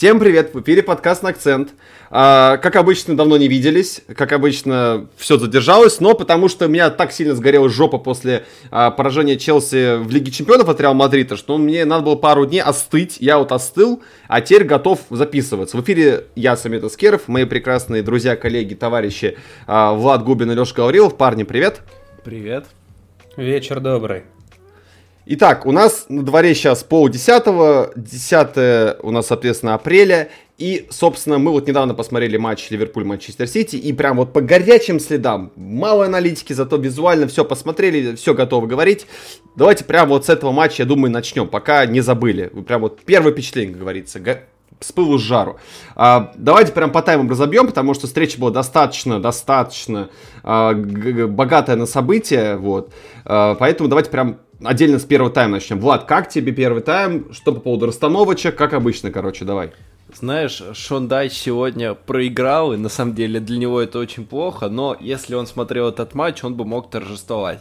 Всем привет, в эфире подкаст на акцент. А, как обычно, давно не виделись, как обычно, все задержалось, но потому что у меня так сильно сгорела жопа после а, поражения Челси в Лиге Чемпионов от Реал Мадрида, что мне надо было пару дней остыть, я вот остыл, а теперь готов записываться. В эфире я, Самит Аскеров, мои прекрасные друзья, коллеги, товарищи а, Влад Губин и Леша Гаврилов. Парни, привет. Привет. Вечер добрый. Итак, у нас на дворе сейчас пол десятого, десятое у нас, соответственно, апреля, и, собственно, мы вот недавно посмотрели матч Ливерпуль-Манчестер Сити, и прям вот по горячим следам, мало аналитики, зато визуально все посмотрели, все готовы говорить. Давайте прям вот с этого матча, я думаю, начнем, пока не забыли. Прям вот первое впечатление, как говорится, с пылу с жару. А, давайте прям по таймам разобьем, потому что встреча была достаточно, достаточно а, богатая на события, вот. А, поэтому давайте прям отдельно с первого тайма начнем. Влад, как тебе первый тайм? Что по поводу расстановочек? Как обычно, короче, давай. Знаешь, Шон Дайч сегодня проиграл, и на самом деле для него это очень плохо, но если он смотрел этот матч, он бы мог торжествовать.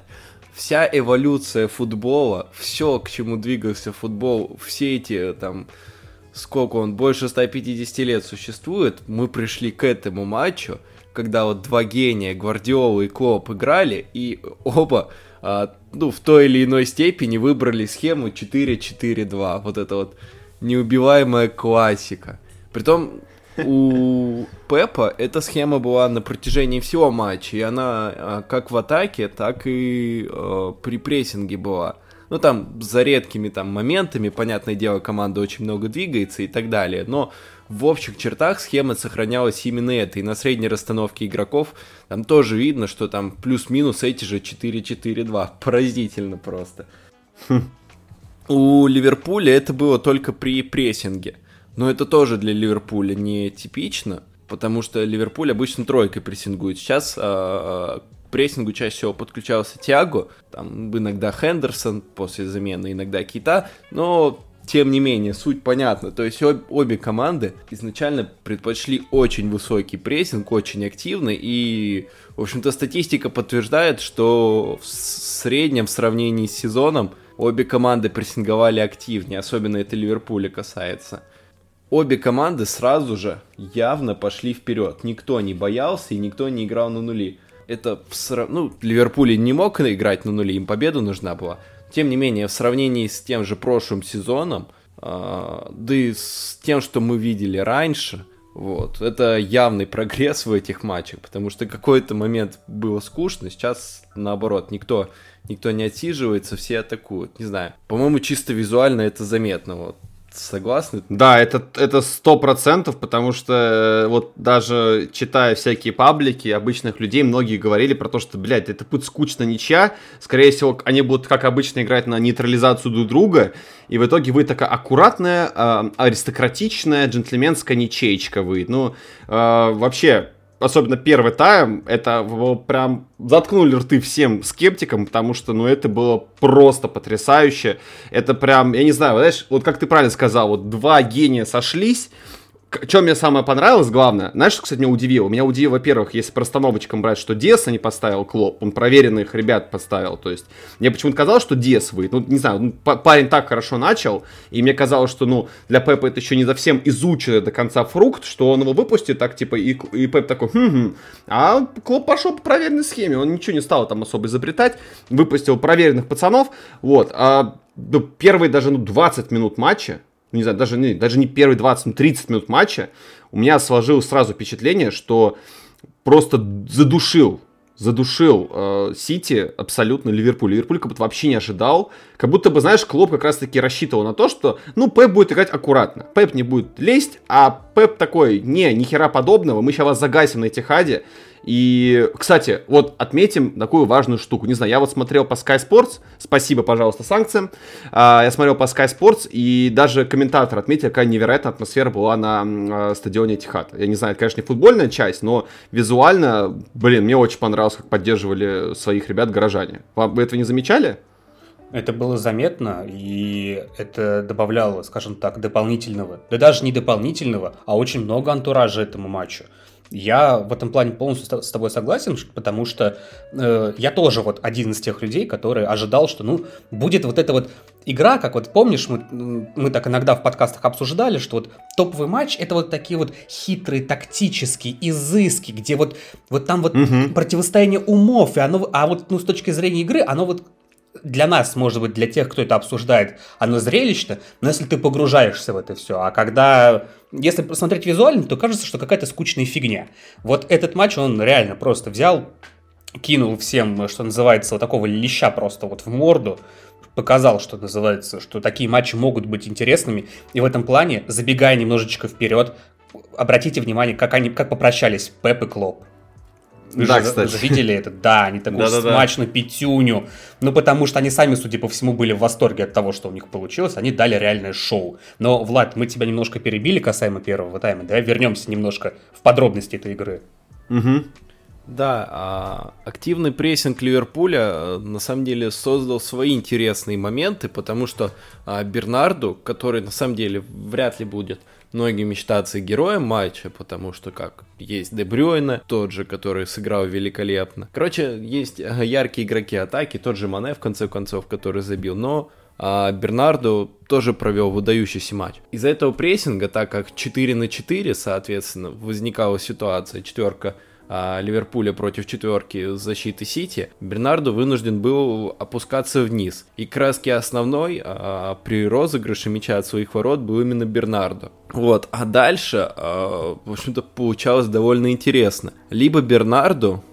Вся эволюция футбола, все, к чему двигался футбол, все эти там сколько он, больше 150 лет существует, мы пришли к этому матчу, когда вот два гения, Гвардиола и Клоп играли, и оба, а, ну, в той или иной степени выбрали схему 4-4-2. Вот это вот неубиваемая классика. Prитом у Пепа эта схема была на протяжении всего матча, и она а, как в атаке, так и э, при прессинге была. Ну, там, за редкими там моментами, понятное дело, команда очень много двигается и так далее, но в общих чертах схема сохранялась именно это, и на средней расстановке игроков там тоже видно, что там плюс-минус эти же 4-4-2, поразительно просто. Хм. У Ливерпуля это было только при прессинге, но это тоже для Ливерпуля не типично, потому что Ливерпуль обычно тройкой прессингует. Сейчас а, прессингу чаще всего подключался Тиаго, там иногда Хендерсон после замены, иногда Кита, но тем не менее, суть понятна. То есть об, обе команды изначально предпочли очень высокий прессинг, очень активный. И, в общем-то, статистика подтверждает, что в среднем в сравнении с сезоном обе команды прессинговали активнее. Особенно это Ливерпуля касается. Обе команды сразу же явно пошли вперед. Никто не боялся и никто не играл на нули это в ну, Ливерпуль не мог играть на нуле, им победа нужна была. Тем не менее, в сравнении с тем же прошлым сезоном, э, да и с тем, что мы видели раньше, вот, это явный прогресс в этих матчах, потому что какой-то момент было скучно, сейчас наоборот, никто, никто не отсиживается, все атакуют, не знаю. По-моему, чисто визуально это заметно, вот. Согласны? Да, это это сто процентов, потому что э, вот даже читая всякие паблики обычных людей, многие говорили про то, что, блядь, это будет скучно ничья, скорее всего, они будут, как обычно, играть на нейтрализацию друг друга, и в итоге вы такая аккуратная, э, аристократичная, джентльменская ничейка вы. Ну, э, вообще, особенно первый тайм, это прям заткнули рты всем скептикам, потому что, ну, это было просто потрясающе. Это прям, я не знаю, знаешь, вот как ты правильно сказал, вот два гения сошлись, что мне самое понравилось, главное, знаешь, что, кстати, меня удивило? Меня удивило, во-первых, если по расстановочкам брать, что Диаса не поставил Клоп, он проверенных ребят поставил, то есть мне почему-то казалось, что Диас выйдет, ну, не знаю, ну, парень так хорошо начал, и мне казалось, что, ну, для Пепа это еще не совсем изученный до конца фрукт, что он его выпустит, так, типа, и, и Пеп такой, хм-хм, а Клоп пошел по проверенной схеме, он ничего не стал там особо изобретать, выпустил проверенных пацанов, вот, а ну, первые даже, ну, 20 минут матча, не знаю, даже не, даже не первые 20, ну, 30 минут матча, у меня сложилось сразу впечатление, что просто задушил, задушил э, Сити абсолютно Ливерпуль. Ливерпуль как будто вообще не ожидал. Как будто бы, знаешь, Клоп как раз-таки рассчитывал на то, что, ну, Пеп будет играть аккуратно. Пеп не будет лезть, а Пеп такой, не, ни хера подобного, мы сейчас вас загасим на Этихаде. И, кстати, вот отметим такую важную штуку. Не знаю, я вот смотрел по Sky Sports, спасибо, пожалуйста, санкциям. А, я смотрел по Sky Sports, и даже комментатор отметил, какая невероятная атмосфера была на а, стадионе Тихат. Я не знаю, это, конечно, не футбольная часть, но визуально, блин, мне очень понравилось, как поддерживали своих ребят горожане. Вы этого не замечали? Это было заметно, и это добавляло, скажем так, дополнительного, да даже не дополнительного, а очень много антуража этому матчу. Я в этом плане полностью с тобой согласен, потому что э, я тоже вот один из тех людей, который ожидал, что ну будет вот эта вот игра, как вот помнишь, мы, мы так иногда в подкастах обсуждали, что вот топовый матч это вот такие вот хитрые тактические изыски, где вот вот там вот угу. противостояние умов, и оно, а вот ну с точки зрения игры, оно вот для нас, может быть, для тех, кто это обсуждает, оно зрелищно, но если ты погружаешься в это все, а когда, если посмотреть визуально, то кажется, что какая-то скучная фигня. Вот этот матч, он реально просто взял, кинул всем, что называется, вот такого леща просто вот в морду, показал, что называется, что такие матчи могут быть интересными, и в этом плане, забегая немножечко вперед, обратите внимание, как они, как попрощались Пеп и Клоп. Вы да, же, кстати. Видели это? Да, они такую да, смачную да. пятюню. Ну, потому что они сами, судя по всему, были в восторге от того, что у них получилось. Они дали реальное шоу. Но, Влад, мы тебя немножко перебили касаемо первого тайма. Давай вернемся немножко в подробности этой игры. Угу. Да, а активный прессинг Ливерпуля э, на самом деле создал свои интересные моменты, потому что а, Бернарду, который на самом деле вряд ли будет многими считаться героем матча, потому что как есть Дебрюйна, тот же, который сыграл великолепно. Короче, есть э, яркие игроки атаки, тот же Мане, в конце концов, который забил, но а Бернарду тоже провел выдающийся матч. Из-за этого прессинга, так как 4 на 4, соответственно, возникала ситуация, четверка Ливерпуля против четверки защиты Сити, Бернарду вынужден был опускаться вниз. И краски основной а, при розыгрыше мяча от своих ворот был именно Бернарду. Вот, а дальше, а, в общем-то, получалось довольно интересно. Либо Бернарду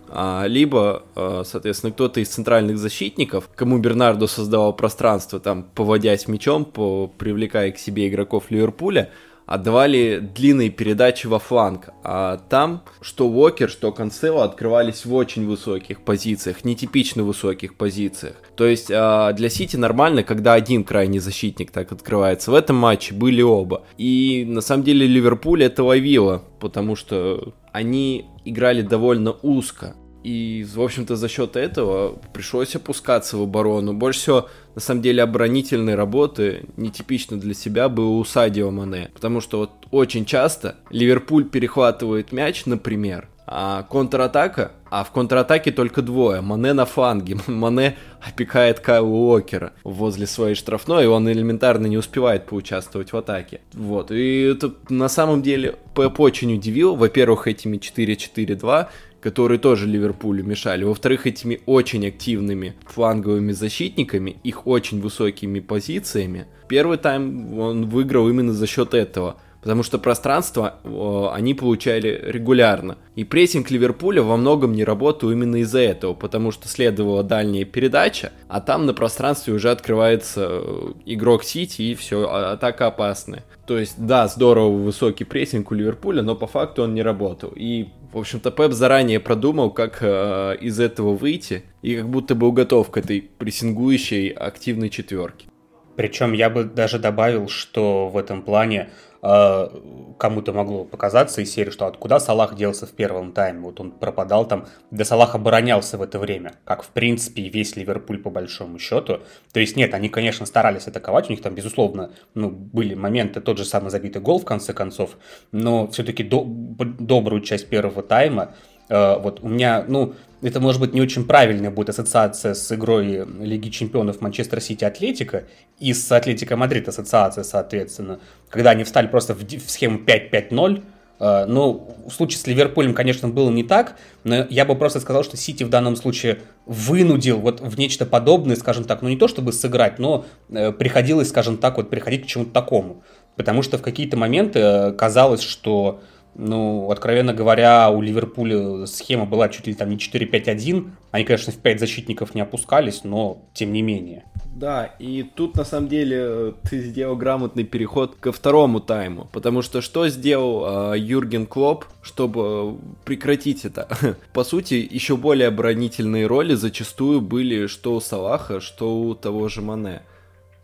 либо, соответственно, кто-то из центральных защитников, кому Бернарду создавал пространство, там, поводясь мячом, по, привлекая к себе игроков Ливерпуля, отдавали длинные передачи во фланг. А там что Уокер, что Канцело открывались в очень высоких позициях, нетипично высоких позициях. То есть а, для Сити нормально, когда один крайний защитник так открывается. В этом матче были оба. И на самом деле Ливерпуль это ловило, потому что они играли довольно узко. И, в общем-то, за счет этого пришлось опускаться в оборону. Больше всего, на самом деле, оборонительной работы нетипично для себя было у Садио Мане. Потому что вот очень часто Ливерпуль перехватывает мяч, например, а контратака, а в контратаке только двое. Мане на фланге. Мане опекает Кайла Уокера возле своей штрафной, и он элементарно не успевает поучаствовать в атаке. Вот, и это на самом деле Пеп очень удивил. Во-первых, этими 4-4-2, которые тоже Ливерпулю мешали. Во-вторых, этими очень активными фланговыми защитниками, их очень высокими позициями. Первый тайм он выиграл именно за счет этого. Потому что пространство о, они получали регулярно. И прессинг Ливерпуля во многом не работал именно из-за этого, потому что следовала дальняя передача, а там на пространстве уже открывается э, игрок Сити и все, а, атака опасная. То есть, да, здорово высокий прессинг у Ливерпуля, но по факту он не работал. И в общем-то, Пеп заранее продумал, как э, из этого выйти, и как будто был готов к этой прессингующей активной четверке. Причем я бы даже добавил, что в этом плане кому-то могло показаться из серии, что откуда Салах делся в первом тайме. Вот он пропадал там, да Салах оборонялся в это время, как в принципе весь Ливерпуль по большому счету. То есть нет, они, конечно, старались атаковать, у них там, безусловно, ну, были моменты, тот же самый забитый гол в конце концов, но все-таки до, добрую часть первого тайма э, вот у меня, ну, это может быть не очень правильная будет ассоциация с игрой Лиги Чемпионов Манчестер Сити Атлетика и с Атлетико Мадрид ассоциация, соответственно, когда они встали просто в, в схему 5-5-0, Э, ну, в случае с Ливерпулем, конечно, было не так, но я бы просто сказал, что Сити в данном случае вынудил вот в нечто подобное, скажем так, ну не то чтобы сыграть, но э, приходилось, скажем так, вот приходить к чему-то такому. Потому что в какие-то моменты казалось, что ну, откровенно говоря, у Ливерпуля схема была чуть ли там не 4-5-1. Они, конечно, в 5 защитников не опускались, но тем не менее. Да, и тут на самом деле ты сделал грамотный переход ко второму тайму, потому что что сделал э, Юрген Клоп, чтобы прекратить это? По сути, еще более оборонительные роли зачастую были что у Салаха, что у того же Мане.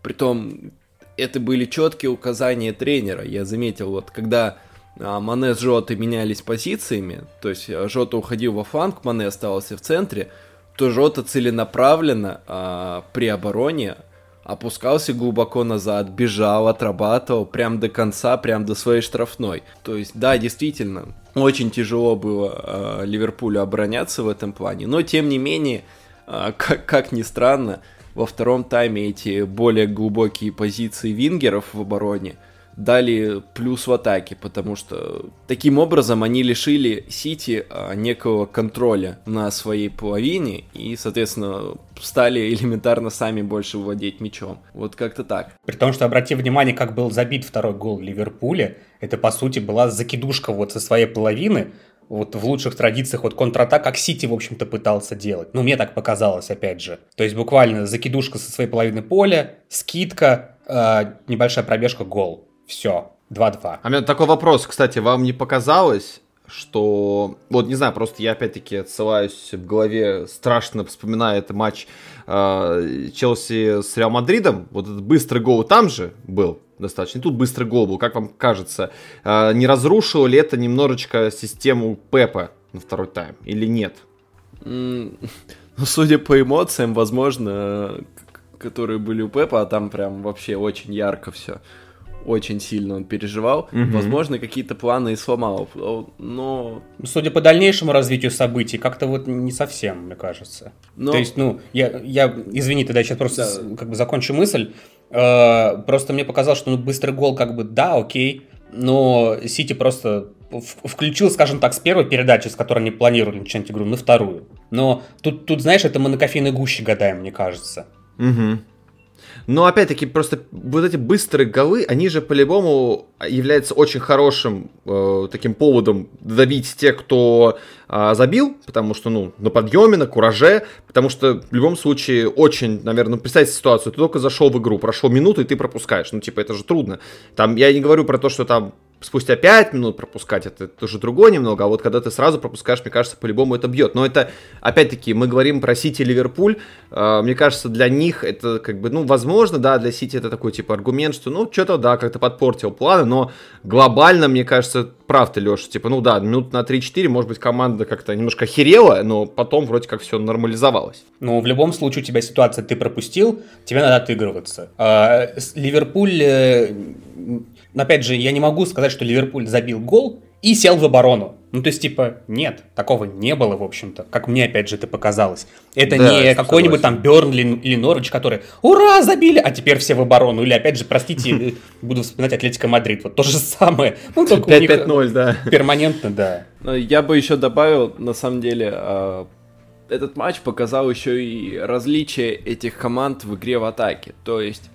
Притом, это были четкие указания тренера. Я заметил, вот когда а, Мане с Жотой менялись позициями, то есть а, Жота уходил во фланг, Мане оставался в центре, то Жота целенаправленно а, при обороне опускался глубоко назад, бежал, отрабатывал прям до конца, прям до своей штрафной. То есть, да, действительно, очень тяжело было э, Ливерпулю обороняться в этом плане, но тем не менее, э, как, как ни странно, во втором тайме эти более глубокие позиции вингеров в обороне – дали плюс в атаке, потому что таким образом они лишили Сити а, некого контроля на своей половине и, соответственно, стали элементарно сами больше владеть мячом. Вот как-то так. При том, что обрати внимание, как был забит второй гол Ливерпуля, это по сути была закидушка вот со своей половины, вот в лучших традициях вот контратак, как Сити, в общем-то, пытался делать. Ну, мне так показалось, опять же. То есть буквально закидушка со своей половины поля, скидка, э, небольшая пробежка, гол. Все, 2-2. А у меня такой вопрос, кстати, вам не показалось, что, вот не знаю, просто я опять-таки отсылаюсь в голове, страшно вспоминая этот матч э, Челси с Реал Мадридом, вот этот быстрый гол там же был достаточно, и тут быстрый гол был, как вам кажется, э, не разрушило ли это немножечко систему Пепа на второй тайм или нет? Mm, ну, судя по эмоциям, возможно, которые были у Пепа, а там прям вообще очень ярко все очень сильно он переживал. Угу. Возможно, какие-то планы и сломал, но... Судя по дальнейшему развитию событий, как-то вот не совсем, мне кажется. Но... То есть, ну, я, я извини, тогда я сейчас просто да. как бы закончу мысль. Э, просто мне показалось, что ну, быстрый гол как бы, да, окей, но Сити просто включил, скажем так, с первой передачи, с которой они планировали начинать игру, на вторую. Но тут, тут знаешь, это мы на кофейной гуще гадаем, мне кажется. Угу. Но опять-таки, просто вот эти быстрые голы, они же по-любому являются очень хорошим э, таким поводом давить тех, кто э, забил, потому что, ну, на подъеме, на кураже, потому что в любом случае очень, наверное, ну, представьте ситуацию, ты только зашел в игру, прошел минуту, и ты пропускаешь, ну, типа, это же трудно. Там, я не говорю про то, что там спустя 5 минут пропускать, это тоже другое немного, а вот когда ты сразу пропускаешь, мне кажется, по-любому это бьет. Но это, опять-таки, мы говорим про Сити Ливерпуль, э, мне кажется, для них это как бы, ну, возможно, да, для Сити это такой, типа, аргумент, что, ну, что-то, да, как-то подпортил планы, но глобально, мне кажется, прав ты, Леша, типа, ну, да, минут на 3-4, может быть, команда как-то немножко херела, но потом вроде как все нормализовалось. Ну, в любом случае у тебя ситуация, ты пропустил, тебе надо отыгрываться. А, Ливерпуль э, но опять же, я не могу сказать, что Ливерпуль забил гол и сел в оборону. Ну, то есть, типа, нет, такого не было, в общем-то, как мне, опять же, это показалось. Это да, не какой-нибудь там Бернли или Норвич, который «Ура, забили!», а теперь все в оборону. Или, опять же, простите, буду вспоминать Атлетика Мадрид, вот то же самое. Ну, только 5-5-0, да. Перманентно, да. Я бы еще добавил, на самом деле, а, этот матч показал еще и различия этих команд в игре в атаке. То есть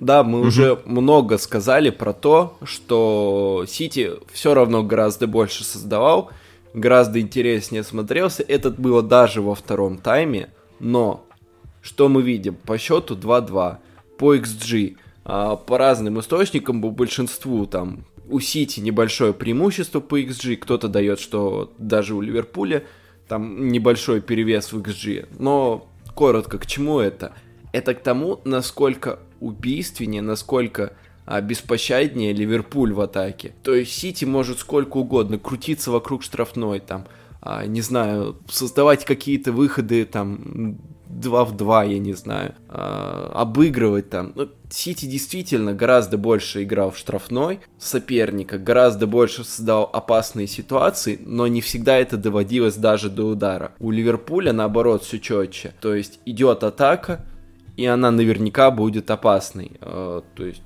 да, мы угу. уже много сказали про то, что Сити все равно гораздо больше создавал, гораздо интереснее смотрелся. Это было даже во втором тайме, но что мы видим? По счету 2-2, по XG, а, по разным источникам, по большинству там у Сити небольшое преимущество по XG, кто-то дает, что даже у Ливерпуля там небольшой перевес в XG. Но коротко, к чему это? Это к тому, насколько убийственнее, насколько а, беспощаднее Ливерпуль в атаке. То есть Сити может сколько угодно крутиться вокруг штрафной, там, а, не знаю, создавать какие-то выходы, там, 2 в 2, я не знаю, а, обыгрывать там. Ну, Сити действительно гораздо больше играл в штрафной соперника, гораздо больше создал опасные ситуации, но не всегда это доводилось даже до удара. У Ливерпуля наоборот все четче. То есть идет атака, и она наверняка будет опасной. Э, то есть,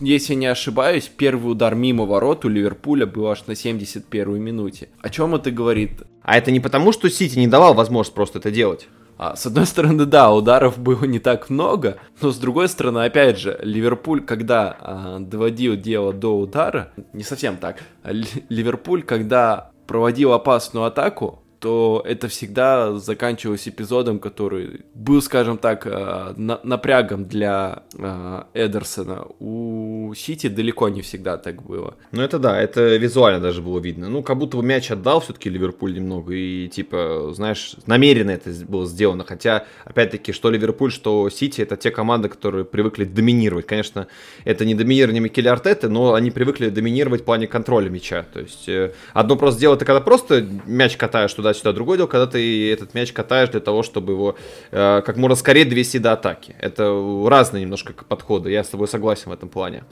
если не ошибаюсь, первый удар мимо ворот у Ливерпуля был аж на 71-й минуте. О чем это говорит? А это не потому, что Сити не давал возможность просто это делать? А, с одной стороны, да, ударов было не так много, но с другой стороны, опять же, Ливерпуль, когда а, доводил дело до удара, не совсем так, Ливерпуль, когда проводил опасную атаку, то это всегда заканчивалось эпизодом, который был, скажем так, э, напрягом для э, Эдерсона. У Сити далеко не всегда так было. Ну это да, это визуально даже было видно. Ну, как будто бы мяч отдал все-таки Ливерпуль немного, и типа, знаешь, намеренно это было сделано. Хотя, опять-таки, что Ливерпуль, что Сити, это те команды, которые привыкли доминировать. Конечно, это не доминирование Микеля Артеты, но они привыкли доминировать в плане контроля мяча. То есть, э, одно просто дело, ты когда просто мяч катаешь туда туда-сюда. Другое дело, когда ты этот мяч катаешь для того, чтобы его э, как можно скорее довести до атаки. Это разные немножко подходы, я с тобой согласен в этом плане.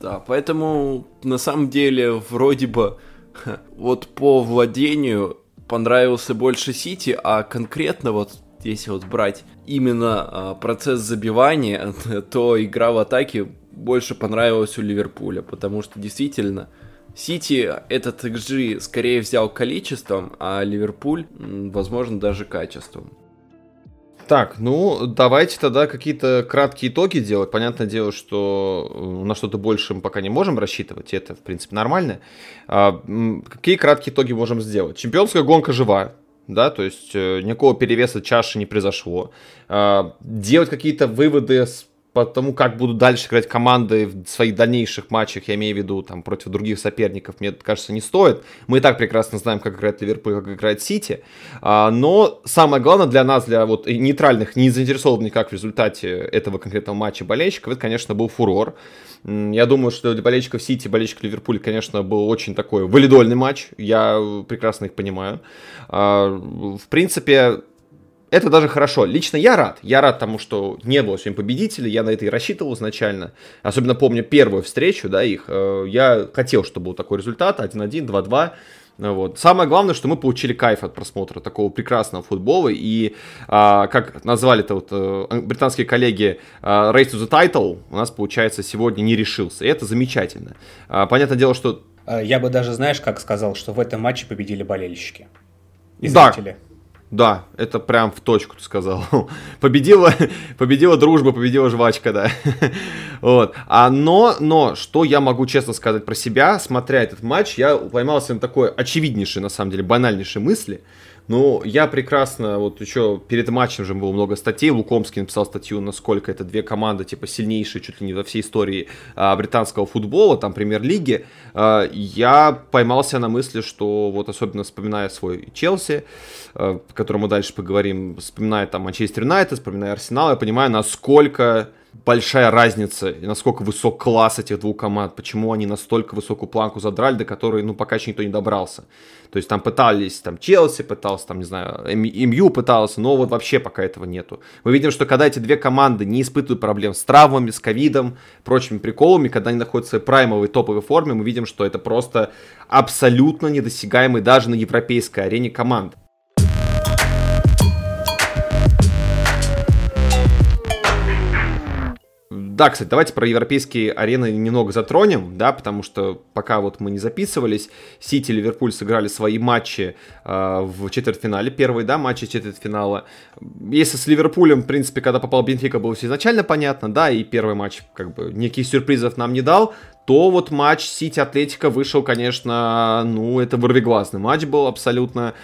Да, поэтому на самом деле вроде бы вот по владению понравился больше Сити, а конкретно вот если вот брать именно а, процесс забивания, то игра в атаке больше понравилась у Ливерпуля, потому что действительно Сити этот XG скорее взял количеством, а Ливерпуль, возможно, даже качеством. Так, ну давайте тогда какие-то краткие итоги делать. Понятное дело, что э, на что-то больше мы пока не можем рассчитывать, и это, в принципе, нормально. А, какие краткие итоги можем сделать? Чемпионская гонка жива, да, то есть э, никакого перевеса чаши не произошло. А, делать какие-то выводы с по тому, как будут дальше играть команды в своих дальнейших матчах, я имею в виду там против других соперников, мне кажется, не стоит. Мы и так прекрасно знаем, как играет Ливерпуль, как играет Сити. А, но самое главное для нас, для вот нейтральных, не заинтересованных никак в результате этого конкретного матча болельщиков, это, конечно, был фурор. Я думаю, что для болельщиков Сити, болельщиков Ливерпуля, конечно, был очень такой валидольный матч. Я прекрасно их понимаю. А, в принципе, это даже хорошо. Лично я рад. Я рад тому, что не было сегодня победителей. Я на это и рассчитывал изначально. Особенно помню первую встречу, да, их. Э, я хотел, чтобы был такой результат. 1-1, 2-2. Вот. Самое главное, что мы получили кайф от просмотра такого прекрасного футбола. И, а, как назвали это вот а, британские коллеги, а, Race to the Title у нас, получается, сегодня не решился. И это замечательно. А, понятное дело, что... Я бы даже, знаешь, как сказал, что в этом матче победили болельщики. И да. зрители. Да, это прям в точку ты сказал. победила, победила дружба, победила жвачка, да. вот. А но, но, что я могу честно сказать про себя, смотря этот матч, я поймался на такой очевиднейшей, на самом деле, банальнейшей мысли, ну, я прекрасно, вот еще перед матчем же было много статей, Лукомский написал статью, насколько это две команды, типа, сильнейшие чуть ли не во всей истории а, британского футбола, там, премьер-лиги. А, я поймался на мысли, что вот особенно вспоминая свой Челси, а, о котором мы дальше поговорим, вспоминая там Манчестер Юнайтед, вспоминая Арсенал, я понимаю, насколько большая разница, и насколько высок класс этих двух команд, почему они настолько высокую планку задрали, до которой, ну, пока еще никто не добрался. То есть там пытались, там Челси пытался, там, не знаю, МЮ пытался, но вот вообще пока этого нету. Мы видим, что когда эти две команды не испытывают проблем с травмами, с ковидом, прочими приколами, когда они находятся в праймовой топовой форме, мы видим, что это просто абсолютно недосягаемый даже на европейской арене команд. Да, кстати, давайте про европейские арены немного затронем, да, потому что пока вот мы не записывались, Сити и Ливерпуль сыграли свои матчи э, в четвертьфинале, первые, да, матчи четвертьфинала. Если с Ливерпулем, в принципе, когда попал Бенфика, было все изначально понятно, да, и первый матч, как бы, никаких сюрпризов нам не дал, то вот матч Сити-Атлетика вышел, конечно, ну, это вырвиглазный матч был абсолютно.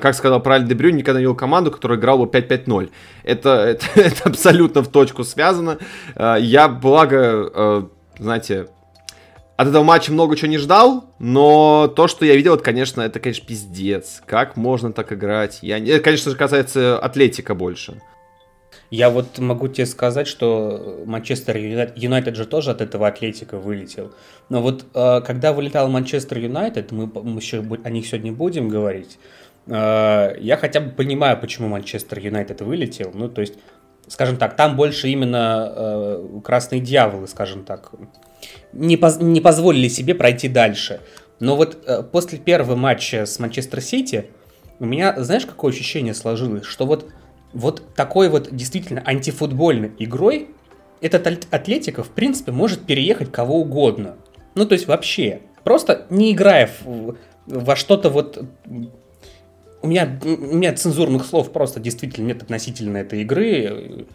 Как сказал правильно Дебрюн, никогда не видел команду, которая играла 5-5-0. Это, это, это абсолютно в точку связано. А, я, благо, э, знаете, от этого матча много чего не ждал, но то, что я видел, это, конечно, это, конечно, пиздец. Как можно так играть? Я, это, конечно же, касается Атлетика больше. Я вот могу тебе сказать, что Манчестер Юнайтед же тоже от этого Атлетика вылетел. Но вот э, когда вылетал Манчестер Юнайтед, мы, мы еще о них сегодня будем говорить, э, я хотя бы понимаю, почему Манчестер Юнайтед вылетел. Ну, то есть, скажем так, там больше именно э, красные дьяволы, скажем так, не, поз не позволили себе пройти дальше. Но вот э, после первого матча с Манчестер Сити у меня, знаешь, какое ощущение сложилось, что вот вот такой вот действительно антифутбольной игрой этот Атлетика, в принципе, может переехать кого угодно. Ну, то есть вообще. Просто не играя в, во что-то вот... У меня, у меня цензурных слов просто действительно нет относительно этой игры.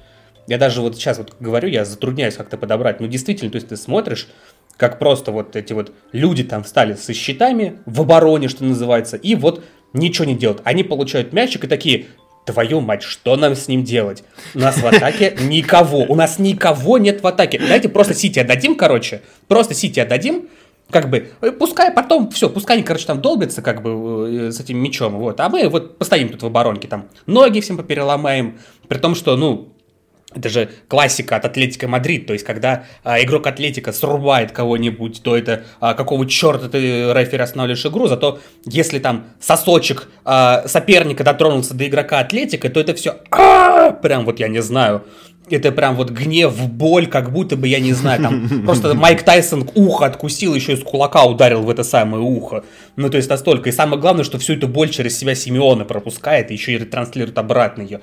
Я даже вот сейчас вот говорю, я затрудняюсь как-то подобрать. Но действительно, то есть ты смотришь, как просто вот эти вот люди там встали со щитами в обороне, что называется, и вот ничего не делают. Они получают мячик и такие, твою мать, что нам с ним делать? У нас в атаке никого, у нас никого нет в атаке. Давайте просто Сити отдадим, короче, просто Сити отдадим, как бы, э, пускай потом, все, пускай они, короче, там долбятся, как бы, э, с этим мячом, вот, а мы вот постоим тут в оборонке, там, ноги всем попереломаем, при том, что, ну, это же классика от Атлетика Мадрид, то есть когда а, игрок Атлетика срубает кого-нибудь, то это а, какого черта ты, рефери, останавливаешь игру, зато если там сосочек а, соперника дотронулся до игрока Атлетика, то это все а, прям вот я не знаю, это прям вот гнев, боль, как будто бы, я не знаю, там просто Майк Тайсон ухо откусил, еще из кулака ударил в это самое ухо. Ну, то есть настолько. И самое главное, что всю эту боль через себя Симеона пропускает и еще и ретранслирует обратно ее.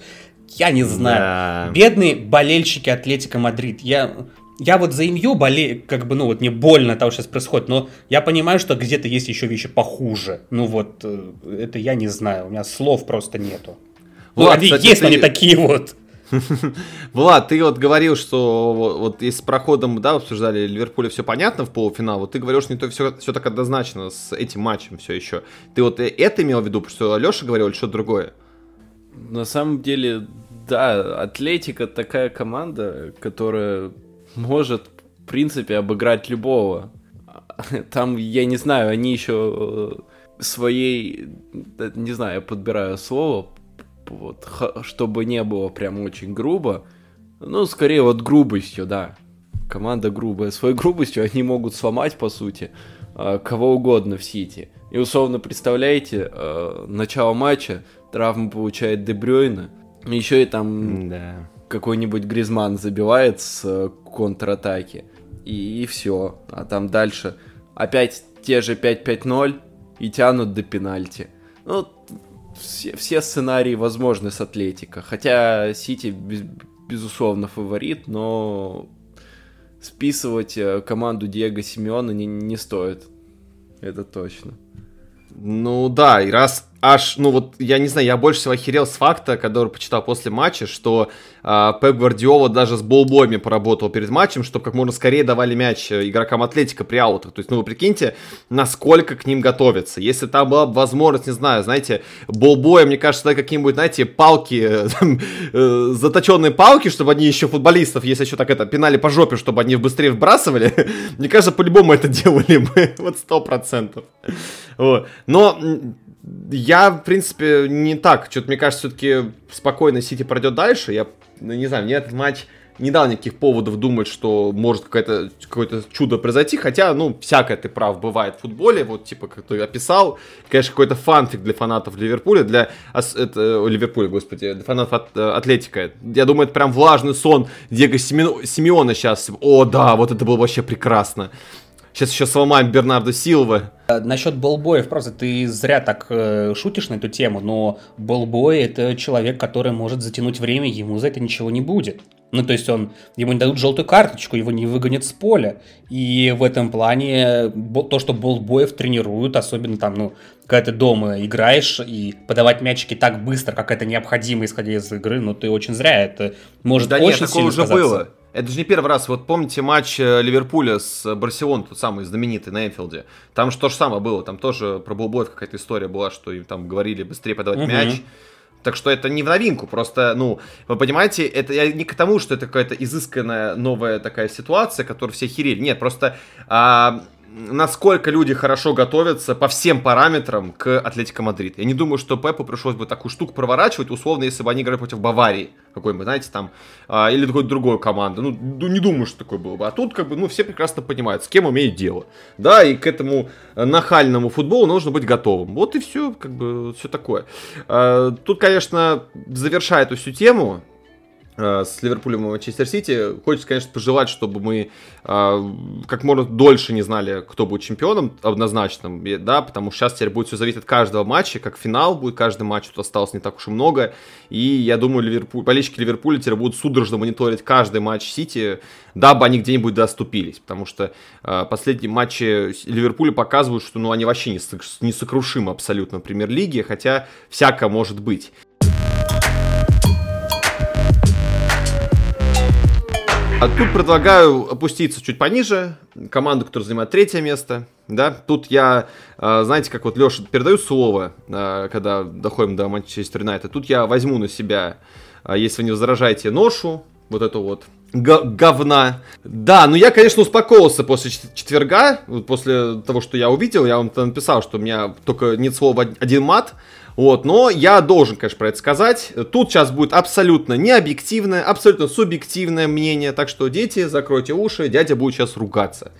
Я не знаю. Да. Бедные болельщики Атлетика Мадрид. Я, я вот за имью болею, как бы, ну вот мне больно того, что сейчас происходит, но я понимаю, что где-то есть еще вещи похуже. Ну вот, э, это я не знаю, у меня слов просто нету. Влад, ну, они кстати, есть, ты... но не такие вот. Влад, ты вот говорил, что вот, вот с проходом, да, обсуждали Ливерпуля все понятно в полуфинал, вот ты говорил, что не то все, все так однозначно с этим матчем все еще. Ты вот это имел в виду, что Леша говорил или что-то другое? На самом деле, да, Атлетика такая команда, которая может, в принципе, обыграть любого. Там, я не знаю, они еще э, своей, не знаю, я подбираю слово, вот, чтобы не было прям очень грубо. Ну, скорее вот грубостью, да. Команда грубая. Своей грубостью они могут сломать, по сути, э, кого угодно в Сити. И условно представляете, э, начало матча, травму получает Дебрёйна, еще и там да. какой-нибудь Гризман забивает с э, контратаки. И, и все. А там дальше опять те же 5-5-0 и тянут до пенальти. Ну, все, все сценарии возможны с Атлетика. Хотя Сити, без, безусловно, фаворит, но списывать э, команду Диего Симеона не, не стоит. Это точно. Ну да, и раз аж, ну вот, я не знаю, я больше всего охерел с факта, который почитал после матча, что э, Пеп Гвардиола даже с болбоями поработал перед матчем, чтобы как можно скорее давали мяч э, игрокам Атлетика при аутах. То есть, ну вы прикиньте, насколько к ним готовятся. Если там была бы возможность, не знаю, знаете, болбоя, мне кажется, какие-нибудь, знаете, палки, там, э, заточенные палки, чтобы они еще футболистов, если еще так это, пинали по жопе, чтобы они быстрее вбрасывали, мне кажется, по-любому это делали бы, вот сто процентов. Но я, в принципе, не так. Что-то, мне кажется, все-таки спокойно Сити пройдет дальше. Я, ну, не знаю, мне этот матч не дал никаких поводов думать, что может какое-то какое чудо произойти, хотя, ну, всякое ты прав бывает в футболе, вот, типа, как ты описал, конечно, какой-то фанфик для фанатов Ливерпуля, для это, Ливерпуля, господи, для фанатов от, э, Атлетика. Я думаю, это прям влажный сон Диего Симеона сейчас. О, да, вот это было вообще прекрасно. Сейчас еще сломаем Бернарду Силва. Э, Насчет Болбоев, просто ты зря так э, шутишь на эту тему, но Болбой это человек, который может затянуть время, ему за это ничего не будет. Ну, то есть он, ему не дадут желтую карточку, его не выгонят с поля. И в этом плане то, что болбоев тренируют, особенно там, ну, когда ты дома играешь и подавать мячики так быстро, как это необходимо, исходя из игры, ну, ты очень зря. Это может да очень нет, такое уже сказаться. было. Это же не первый раз. Вот помните матч э, Ливерпуля с Барселоной, тот самый знаменитый на Энфилде? Там же то же самое было. Там тоже про Булбоев какая-то история была, что им там говорили быстрее подавать угу. мяч. Так что это не в новинку, просто, ну, вы понимаете, это я не к тому, что это какая-то изысканная новая такая ситуация, которую все херели. Нет, просто а, насколько люди хорошо готовятся по всем параметрам к Атлетико Мадрид. Я не думаю, что Пепу пришлось бы такую штуку проворачивать, условно, если бы они играли против Баварии какой-нибудь, знаете, там, а, или какой-то другой команды. Ну, не думаю, что такое было бы. А тут, как бы, ну, все прекрасно понимают, с кем имеют дело. Да, и к этому нахальному футболу нужно быть готовым. Вот и все, как бы, все такое. А, тут, конечно, завершая эту всю тему, Э, с Ливерпулем и Манчестер Сити. Хочется, конечно, пожелать, чтобы мы э, как можно дольше не знали, кто будет чемпионом однозначным, да, потому что сейчас теперь будет все зависеть от каждого матча, как финал будет каждый матч, тут осталось не так уж и много, и я думаю, Ливерпуль, болельщики Ливерпуля теперь будут судорожно мониторить каждый матч Сити, дабы они где-нибудь доступились, потому что э, последние матчи Ливерпуля показывают, что ну, они вообще не несокрушимы абсолютно в премьер-лиге, хотя всякое может быть. А тут предлагаю опуститься чуть пониже. Команду, которая занимает третье место. Да, тут я, а, знаете, как вот Леша передаю слово, а, когда доходим до Манчестер Юнайтед. Тут я возьму на себя, а, если вы не возражаете, ношу, вот эту вот говна. Да, ну я, конечно, успокоился после четверга, после того, что я увидел, я вам написал, что у меня только нет слова один мат, Вот, но я должен, конечно, про это сказать. Тут сейчас будет абсолютно необъективное, абсолютно субъективное мнение, так что, дети, закройте уши, дядя будет сейчас ругаться.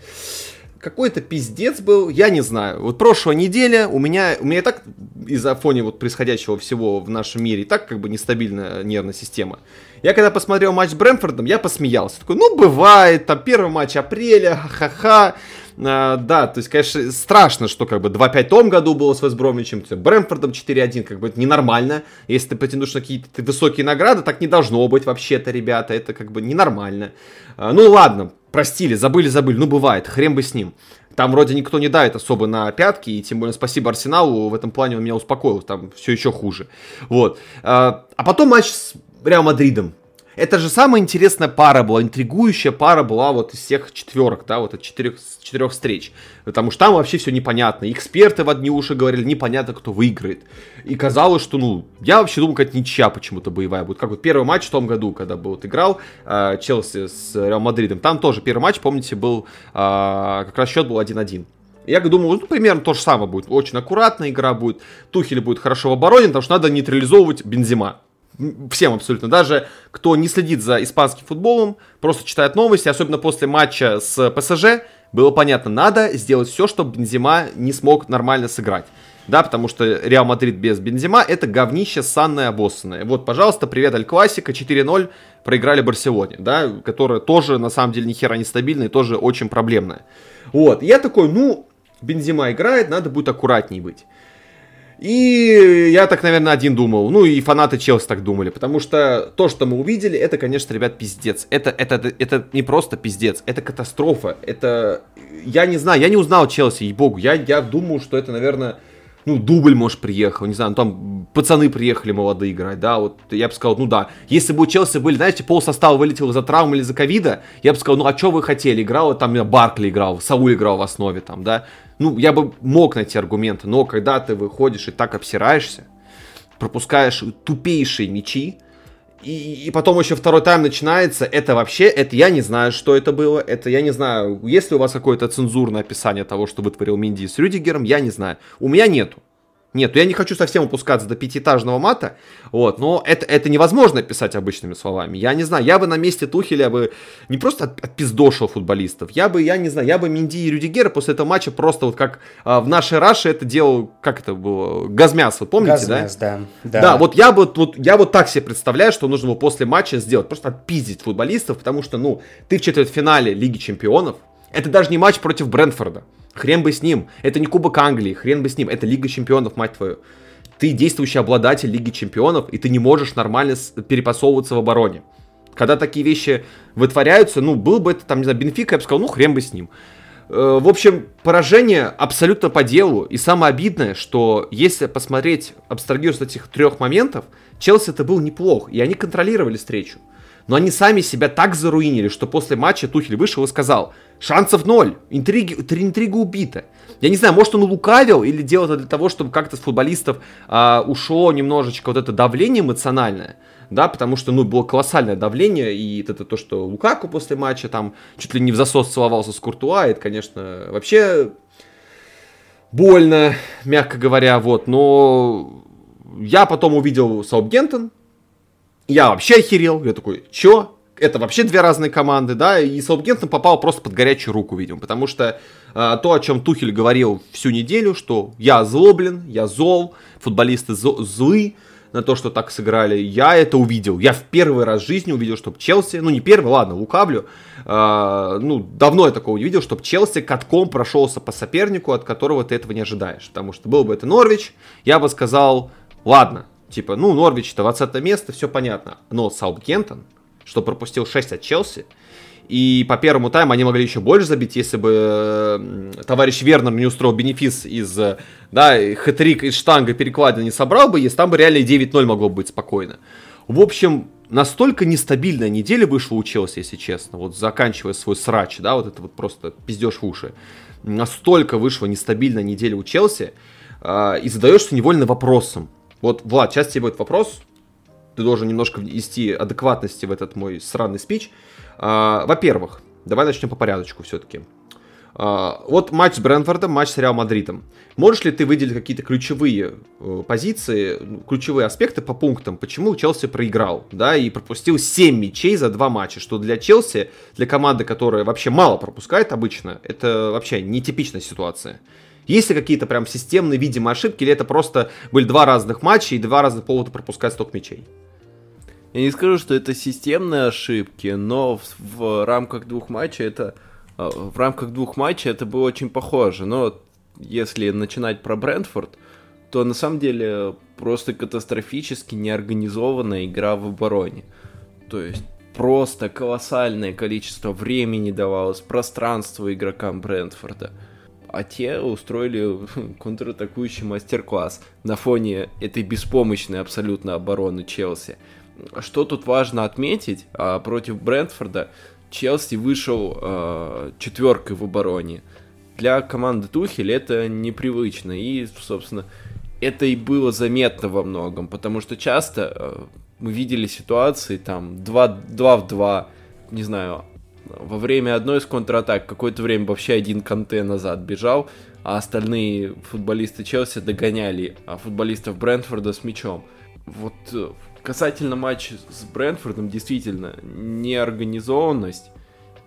Какой-то пиздец был, я не знаю. Вот прошлая неделя у меня, у меня и так из-за фоне вот происходящего всего в нашем мире, и так как бы нестабильная нервная система. Я когда посмотрел матч с Брэмфордом, я посмеялся. Такой, ну бывает, там первый матч апреля, ха-ха-ха. А, да, то есть, конечно, страшно, что как бы 2-5 в том году было с Вестбромичем, Брэмфордом 4-1, как бы это ненормально. Если ты потянешь на какие-то высокие награды, так не должно быть вообще-то, ребята, это как бы ненормально. А, ну ладно, простили, забыли, забыли, ну бывает, хрен бы с ним. Там вроде никто не дает особо на пятки, и тем более спасибо Арсеналу, в этом плане он меня успокоил, там все еще хуже. Вот. А, а потом матч с Реал Мадридом. Это же самая интересная пара была, интригующая пара была вот из всех четверок, да, вот от четырех, четырех встреч. Потому что там вообще все непонятно. Эксперты в одни уши говорили, непонятно, кто выиграет. И казалось, что, ну, я вообще думал, как ничья почему-то боевая будет. Как вот первый матч в том году, когда был вот играл э, Челси с Реал Мадридом. Там тоже первый матч, помните, был, э, как раз счет был 1-1. Я думал, ну, примерно то же самое будет. Очень аккуратная игра будет. Тухель будет хорошо в обороне, потому что надо нейтрализовывать Бензема всем абсолютно, даже кто не следит за испанским футболом, просто читает новости, особенно после матча с ПСЖ, было понятно, надо сделать все, чтобы Бензема не смог нормально сыграть. Да, потому что Реал Мадрид без Бензема это говнище ссаное обоссанное. Вот, пожалуйста, привет Эль Класико, 4-0 проиграли Барселоне, да, которая тоже на самом деле ни хера не стабильная и тоже очень проблемная. Вот, я такой, ну, Бензима играет, надо будет аккуратней быть. И я так, наверное, один думал. Ну и фанаты Челси так думали. Потому что то, что мы увидели, это, конечно, ребят, пиздец. Это, это, это, не просто пиздец, это катастрофа. Это... Я не знаю, я не узнал Челси, ей-богу. Я, я думаю, что это, наверное, ну, дубль, может, приехал, не знаю, ну, там пацаны приехали молодые играть, да, вот я бы сказал, ну да, если бы у Челси были, знаете, пол состава вылетел из-за травмы или из-за ковида, я бы сказал, ну, а что вы хотели, играл, там, Баркли играл, Сауль играл в основе, там, да, ну, я бы мог найти аргументы, но когда ты выходишь и так обсираешься, пропускаешь тупейшие мячи, и, и потом еще второй тайм начинается, это вообще, это я не знаю, что это было, это я не знаю, есть ли у вас какое-то цензурное описание того, что вытворил Минди с Рюдигером, я не знаю. У меня нету. Нет, я не хочу совсем опускаться до пятиэтажного мата, вот, но это, это невозможно описать обычными словами. Я не знаю, я бы на месте Тухеля бы не просто от, отпиздошил футболистов, я бы, я не знаю, я бы Минди и Рюдигера после этого матча просто вот как а, в нашей Раше это делал, как это было, Газмяс, вот помните, Газмяс, да? да? Да, да вот я бы, вот, я вот так себе представляю, что нужно было после матча сделать, просто отпиздить футболистов, потому что, ну, ты в четвертьфинале Лиги Чемпионов, это даже не матч против Брентфорда. Хрен бы с ним. Это не Кубок Англии, хрен бы с ним. Это Лига Чемпионов, мать твою. Ты действующий обладатель Лиги Чемпионов, и ты не можешь нормально перепасовываться в обороне. Когда такие вещи вытворяются, ну, был бы это, там, не знаю, Бенфика, я бы сказал, ну, хрен бы с ним. Э, в общем, поражение абсолютно по делу. И самое обидное, что если посмотреть, абстрагировать этих трех моментов, Челси это был неплох, и они контролировали встречу. Но они сами себя так заруинили, что после матча Тухель вышел и сказал, шансов ноль, интриги, интрига убита. Я не знаю, может он лукавил или делал это для того, чтобы как-то с футболистов а, ушло немножечко вот это давление эмоциональное, да, потому что, ну, было колоссальное давление, и это то, что Лукаку после матча там чуть ли не в засос целовался с Куртуа, это, конечно, вообще больно, мягко говоря, вот, но я потом увидел Саутгемптон, я вообще охерел, я такой, чё? Это вообще две разные команды, да, и Саутгемптон попал просто под горячую руку, видимо, потому что э, то, о чем Тухель говорил всю неделю, что я злоблен, я зол, футболисты злы на то, что так сыграли, я это увидел. Я в первый раз в жизни увидел, чтобы Челси, ну не первый, ладно, лукавлю, э, ну давно я такого не видел, чтобы Челси катком прошелся по сопернику, от которого ты этого не ожидаешь, потому что был бы это Норвич, я бы сказал, ладно, Типа, ну, Норвич 20 место, все понятно. Но Саутгемптон, что пропустил 6 от Челси, и по первому тайму они могли еще больше забить, если бы товарищ Вернер не устроил бенефис из, да, хэтрик из штанга перекладины не собрал бы, если там бы реально 9-0 могло быть спокойно. В общем, настолько нестабильная неделя вышла у Челси, если честно, вот заканчивая свой срач, да, вот это вот просто пиздешь в уши. Настолько вышла нестабильная неделя у Челси, э, и задаешься невольно вопросом, вот, Влад, сейчас тебе будет вопрос. Ты должен немножко внести адекватности в этот мой сраный спич. А, во-первых, давай начнем по порядочку все-таки. А, вот матч с Брэнфордом, матч с Реал Мадридом. Можешь ли ты выделить какие-то ключевые э, позиции, ключевые аспекты по пунктам, почему Челси проиграл, да, и пропустил 7 мячей за два матча, что для Челси, для команды, которая вообще мало пропускает обычно, это вообще нетипичная ситуация. Есть ли какие-то прям системные, видимые ошибки, или это просто были два разных матча и два разных повода пропускать столько мячей? Я не скажу, что это системные ошибки, но в, в рамках двух матчей это э, в рамках двух матчей это было очень похоже. Но если начинать про Брентфорд, то на самом деле просто катастрофически неорганизованная игра в обороне. То есть просто колоссальное количество времени давалось, пространства игрокам Брентфорда а те устроили контратакующий мастер-класс на фоне этой беспомощной абсолютно обороны Челси. Что тут важно отметить, а, против Брентфорда Челси вышел э, четверкой в обороне. Для команды Тухель это непривычно, и, собственно, это и было заметно во многом, потому что часто э, мы видели ситуации там 2, 2 в 2, не знаю, во время одной из контратак какое-то время вообще один Канте назад бежал, а остальные футболисты Челси догоняли а футболистов Брентфорда с мячом. Вот э, касательно матча с Брентфордом, действительно, неорганизованность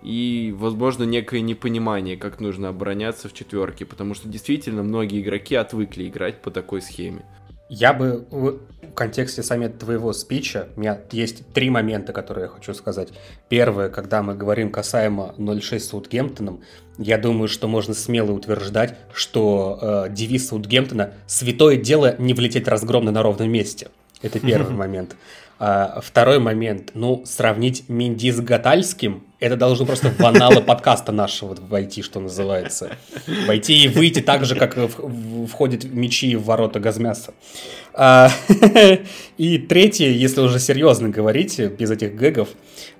и, возможно, некое непонимание, как нужно обороняться в четверке, потому что действительно многие игроки отвыкли играть по такой схеме. Я бы в контексте сами твоего спича, у меня есть три момента, которые я хочу сказать. Первое, когда мы говорим касаемо 0-6 с Саутгемптоном, я думаю, что можно смело утверждать, что э, девиз Саутгемптона «святое дело не влететь разгромно на ровном месте». Это первый момент. А, второй момент. Ну, сравнить Минди с Гатальским, это должно просто в аналы подкаста нашего войти, что называется. Войти и выйти так же, как входят мечи в ворота Газмяса. А, и третье, если уже серьезно говорить, без этих гэгов.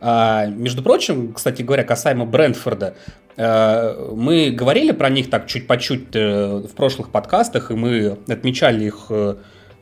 А, между прочим, кстати говоря, касаемо Брентфорда, мы говорили про них так чуть по чуть э, в прошлых подкастах, и мы отмечали их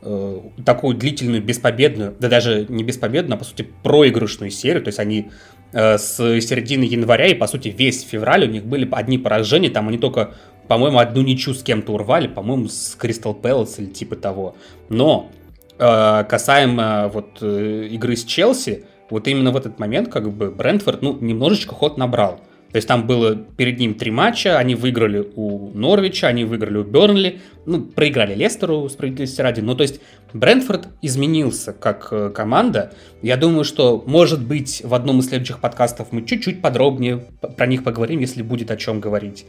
э, Э, такую длительную, беспобедную, да даже не беспобедную, а по сути проигрышную серию. То есть они э, с середины января и по сути весь февраль у них были одни поражения, там они только, по-моему, одну ничью с кем-то урвали, по-моему, с Кристал Пэлас или типа того. Но э, касаемо вот игры с Челси, вот именно в этот момент как бы Брентфорд, ну, немножечко ход набрал. То есть там было перед ним три матча, они выиграли у Норвича, они выиграли у Бернли, ну, проиграли Лестеру, справедливости ради. Ну, то есть Брентфорд изменился как э, команда. Я думаю, что, может быть, в одном из следующих подкастов мы чуть-чуть подробнее про них поговорим, если будет о чем говорить.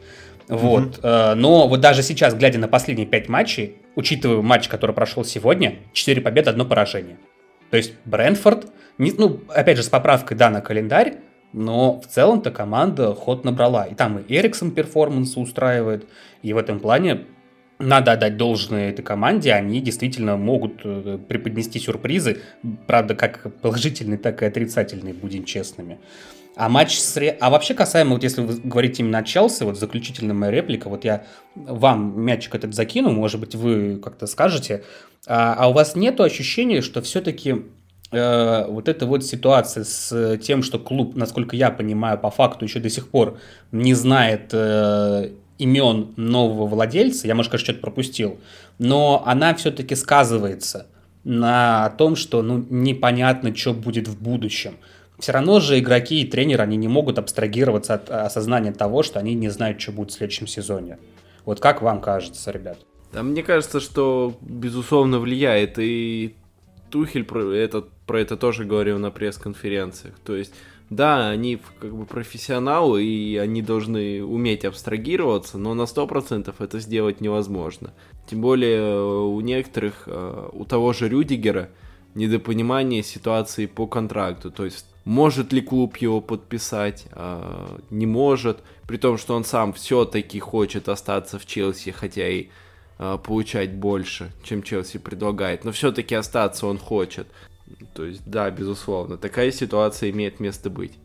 Вот. Mm-hmm. Но вот даже сейчас, глядя на последние пять матчей, учитывая матч, который прошел сегодня, 4 победы, одно поражение. То есть Брентфорд, ну, опять же, с поправкой, да, на календарь, но в целом-то команда ход набрала. И там и Эриксон перформанс устраивает. И в этом плане надо отдать должное этой команде, они действительно могут э, преподнести сюрпризы, правда, как положительные, так и отрицательные, будем честными. А матч с... А вообще касаемо, вот если вы говорите именно о Челси, вот заключительная моя реплика, вот я вам мячик этот закину, может быть, вы как-то скажете, а, а у вас нет ощущения, что все-таки Э, вот эта вот ситуация с тем, что клуб, насколько я понимаю, по факту еще до сих пор не знает э, имен нового владельца, я, может, конечно, что-то пропустил, но она все-таки сказывается на том, что ну, непонятно, что будет в будущем. Все равно же игроки и тренеры, они не могут абстрагироваться от осознания того, что они не знают, что будет в следующем сезоне. Вот как вам кажется, ребят? Да, мне кажется, что, безусловно, влияет и Тухель этот, про это тоже говорил на пресс-конференциях. То есть, да, они как бы профессионалы, и они должны уметь абстрагироваться, но на 100% это сделать невозможно. Тем более э, у некоторых, э, у того же Рюдигера, недопонимание ситуации по контракту. То есть, может ли клуб его подписать, э, не может, при том, что он сам все-таки хочет остаться в Челси, хотя и а, получать больше, чем Челси предлагает, но все-таки остаться он хочет. То есть, да, безусловно, такая ситуация имеет место быть.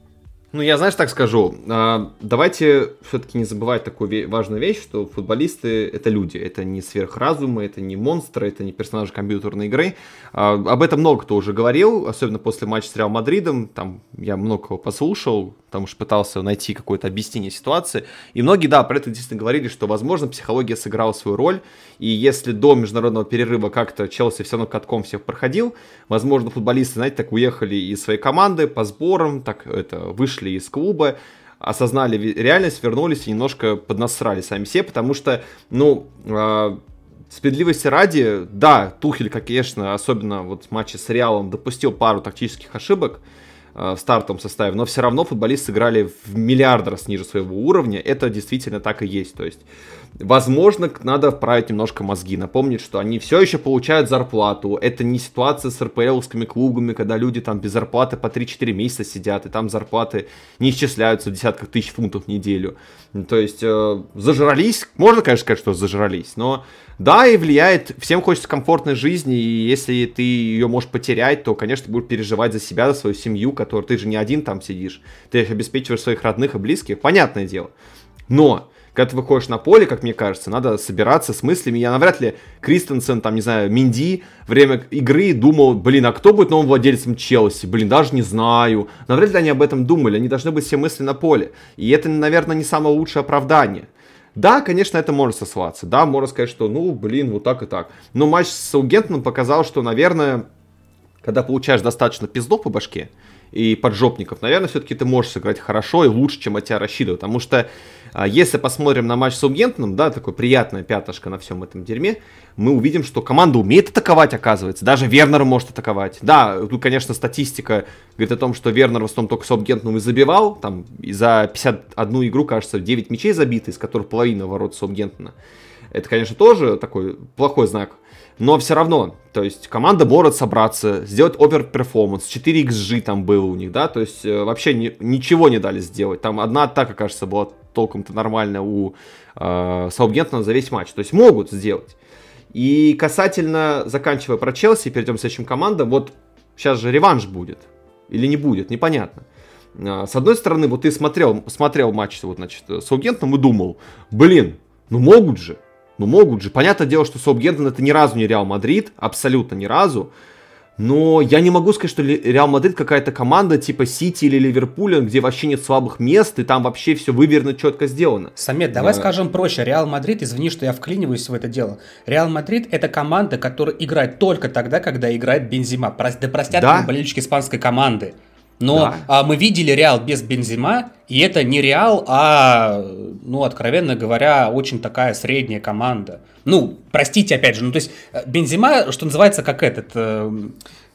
Ну, я, знаешь, так скажу, а, давайте все-таки не забывать такую важную вещь, что футболисты — это люди, это не сверхразумы, это не монстры, это не персонажи компьютерной игры. А, об этом много кто уже говорил, особенно после матча с Реал Мадридом, там я много кого послушал, потому что пытался найти какое-то объяснение ситуации. И многие, да, про это действительно говорили, что, возможно, психология сыграла свою роль, и если до международного перерыва как-то Челси все равно катком всех проходил, возможно, футболисты, знаете, так уехали из своей команды по сборам, так это, вышли из клуба, осознали реальность, вернулись и немножко поднасрали сами себе, потому что, ну, э, справедливости ради, да, Тухель, конечно, особенно вот в матче с Реалом допустил пару тактических ошибок, в стартовом составе, но все равно футболисты сыграли в миллиард раз ниже своего уровня. Это действительно так и есть. То есть, возможно, надо вправить немножко мозги, напомнить, что они все еще получают зарплату. Это не ситуация с РПЛовскими клубами, когда люди там без зарплаты по 3-4 месяца сидят, и там зарплаты не исчисляются в десятках тысяч фунтов в неделю. То есть, э, зажрались, можно, конечно, сказать, что зажрались, но да, и влияет, всем хочется комфортной жизни, и если ты ее можешь потерять, то, конечно, будешь переживать за себя, за свою семью, которую ты же не один там сидишь, ты их обеспечиваешь своих родных и близких, понятное дело. Но, когда ты выходишь на поле, как мне кажется, надо собираться с мыслями. Я навряд ли Кристенсен, там, не знаю, Минди, время игры думал, блин, а кто будет новым владельцем Челси? Блин, даже не знаю. Навряд ли они об этом думали, они должны быть все мысли на поле. И это, наверное, не самое лучшее оправдание. Да, конечно, это может сослаться. Да, можно сказать, что, ну, блин, вот так и так. Но матч с Саугентоном показал, что, наверное, когда получаешь достаточно пиздов по башке, и поджопников, наверное, все-таки ты можешь сыграть хорошо и лучше, чем от тебя рассчитывают. Потому что если посмотрим на матч с Саутгемптоном, да, такой приятная пятошка на всем этом дерьме, мы увидим, что команда умеет атаковать, оказывается. Даже Вернер может атаковать. Да, тут, конечно, статистика говорит о том, что Вернер в основном только Саутгемптоном и забивал. Там за 51 игру, кажется, 9 мячей забиты, из которых половина ворот Саутгемптона. Это, конечно, тоже такой плохой знак но все равно, то есть команда может собраться, сделать over-performance, 4 xG там было у них, да, то есть э, вообще ни, ничего не дали сделать. Там одна атака, кажется, была толком-то нормальная у э, Саутгемптона за весь матч, то есть могут сделать. И касательно, заканчивая про Челси, перейдем к следующим командам, вот сейчас же реванш будет, или не будет, непонятно. Э, с одной стороны, вот ты смотрел, смотрел матч вот, значит, с Саутгемптоном и думал, блин, ну могут же, ну, могут же. Понятное дело, что Саутгемптон это ни разу не Реал Мадрид, абсолютно ни разу. Но я не могу сказать, что Реал Мадрид какая-то команда типа Сити или Ливерпуля, где вообще нет слабых мест, и там вообще все выверено, четко сделано. Самет, давай а... скажем проще. Реал Мадрид, извини, что я вклиниваюсь в это дело. Реал Мадрид это команда, которая играет только тогда, когда играет Бензема. Да простят да? болельщики испанской команды. Но да. а, мы видели Реал без Бензема, и это не Реал, а, ну, откровенно говоря, очень такая средняя команда. Ну, простите, опять же, ну, то есть э, Бензима, что называется, как этот... Э,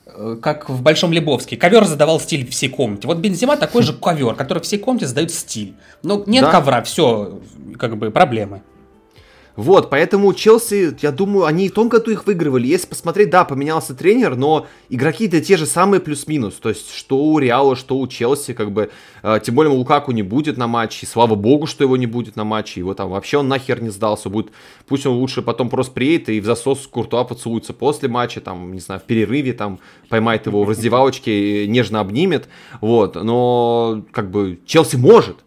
э, как в Большом Лебовске. Ковер задавал стиль всей комнате. Вот Бензима такой же ковер, который всей комнате задает стиль. Но нет да. ковра, все, как бы проблемы. Вот, поэтому Челси, я думаю, они и в том году их выигрывали. Если посмотреть, да, поменялся тренер, но игроки-то те же самые плюс-минус. То есть, что у Реала, что у Челси, как бы, э, тем более Лукаку не будет на матче, слава богу, что его не будет на матче, его там вообще он нахер не сдался, будет, пусть он лучше потом просто приедет и в засос Куртуа поцелуется после матча, там, не знаю, в перерыве, там, поймает его в раздевалочке, нежно обнимет, вот, но, как бы, Челси может,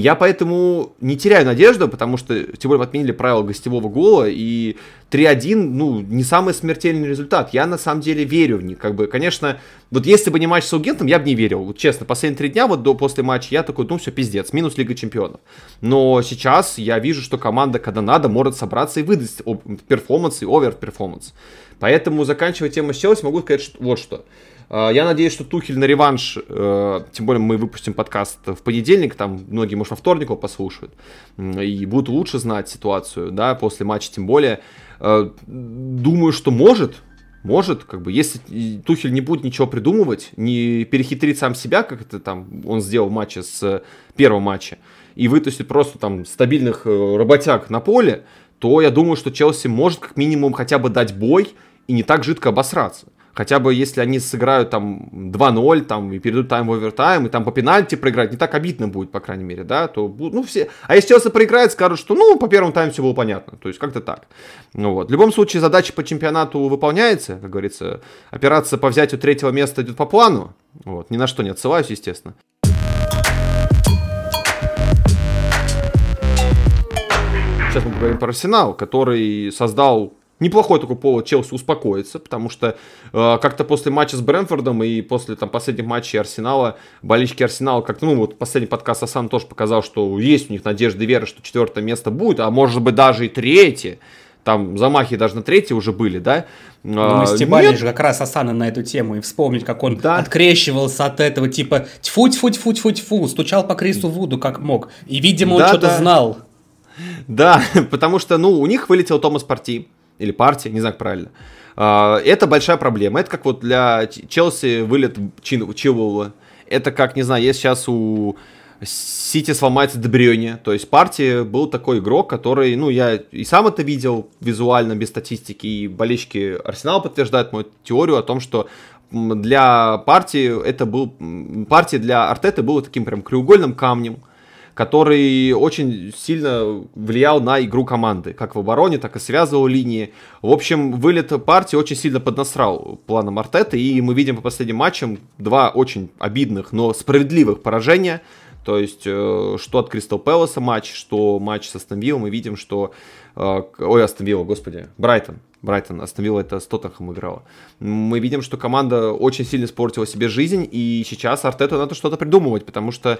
я поэтому не теряю надежду, потому что, тем более, отменили правила гостевого гола, и 3-1, ну, не самый смертельный результат. Я, на самом деле, верю в них. Как бы, конечно, вот если бы не матч с Саутгемптоном, я бы не верил. Вот честно, последние три дня, вот до, после матча, я такой, ну, все, пиздец, минус Лига Чемпионов. Но сейчас я вижу, что команда, когда надо, может собраться и выдать performance и over-performance. Поэтому, заканчивая тему с Челси, могу сказать что, вот что. А, я надеюсь, что Тухель на реванш, э, тем более мы выпустим подкаст в понедельник, там многие, может, во вторник его послушают, и будут лучше знать ситуацию, да, после матча тем более. Э, думаю, что может, может, как бы, если Тухель не будет ничего придумывать, не перехитрить сам себя, как это там он сделал в матче с первого матча, и вытащит просто там стабильных э, работяг на поле, то я думаю, что Челси может как минимум хотя бы дать бой и не так жидко обосраться. Хотя бы если они сыграют там 2-0, там, и перейдут тайм в овертайм, и там по пенальти проиграть, не так обидно будет, по крайней мере, да, то, ну, все... А если Челси проиграет, скажут, что, ну, по первому тайму все было понятно, то есть как-то так. Ну вот. В любом случае, задача по чемпионату выполняется, как говорится, операция по взятию третьего места идет по плану, вот, ни на что не отсылаюсь, естественно. Сейчас мы поговорим про Арсенал, который создал неплохой такой повод Челси успокоиться, потому что э, как-то после матча с Брэнфордом и после там последних матчей Арсенала, болельщики Арсенала, как-то, ну, вот последний подкаст Асан тоже показал, что есть у них надежда и вера, что четвертое место будет, а может быть даже и третье. Там замахи даже на третье уже были, да? Ну, мы стебали же как раз Асана на эту тему и вспомнить, как он да. открещивался от этого, типа тьфу тьфу тьфу тьфу тьфу стучал по Крису Вуду как мог. И, видимо, да, он что-то да. знал. Да, потому что, ну, у них вылетел Томас Парти, или партия, не знаю, как правильно. А, это большая проблема. Это как вот для Челси вылет Чилуэлла. Это как, не знаю, есть сейчас у Сити сломается Дебрёне. То есть партия был такой игрок, который, ну, я и сам это видел визуально, без статистики, и болельщики Арсенала подтверждают мою теорию о том, что для партии это был, партия для Артета была таким прям краеугольным камнем, который очень сильно влиял на игру команды, как в обороне, так и связывал линии. В общем, вылет партии очень сильно поднасрал планом Артета, и мы видим по последним матчам два очень обидных, но справедливых поражения. То есть, э, что от Кристал Пэласа матч, что матч с Астон мы видим, что... Э, ой, Астон господи, Брайтон. Брайтон, Астон это с Тоттенхэм играла. Мы видим, что команда очень сильно испортила себе жизнь, и сейчас Артету надо что-то придумывать, потому что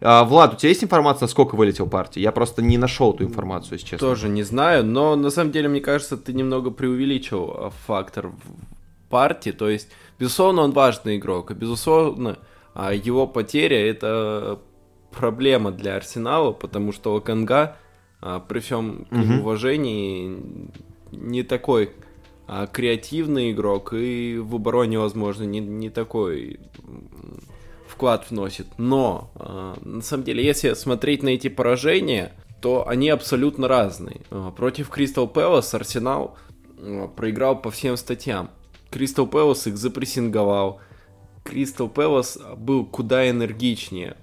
а, Влад, у тебя есть информация, сколько вылетел партий? Я просто не нашел эту информацию, если честно. Тоже не знаю, но на самом деле, мне кажется, ты немного преувеличил а, фактор партии. То есть, безусловно, он важный игрок, и, безусловно, а, его потеря — это проблема для Арсенала, потому что Оканга, при всем угу. уважении, не такой креативный игрок, и в обороне, возможно, не, не такой вклад вносит. Но, э, на самом деле, если смотреть на эти поражения, то они абсолютно разные. Э, против Кристал Пэлас Арсенал э, проиграл по всем статьям. Кристал Пэлас их запрессинговал. Кристал Пэлас был куда энергичнее.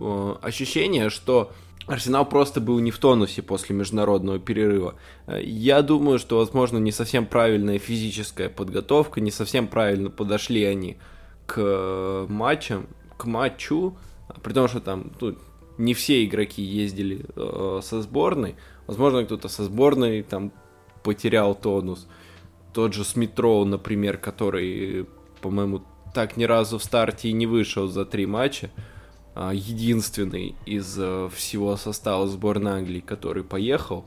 Э, ощущение, что Арсенал просто был не в тонусе после международного перерыва. Я думаю, что, возможно, не совсем правильная физическая подготовка, не совсем правильно подошли они к матчам, к матчу, при том, что там ну, не все игроки ездили э, со сборной, возможно, кто-то со сборной там потерял тонус. Тот же Смитроу, например, который, по-моему, так ни разу в старте и не вышел за три матча, э, единственный из э, всего состава сборной Англии, который поехал.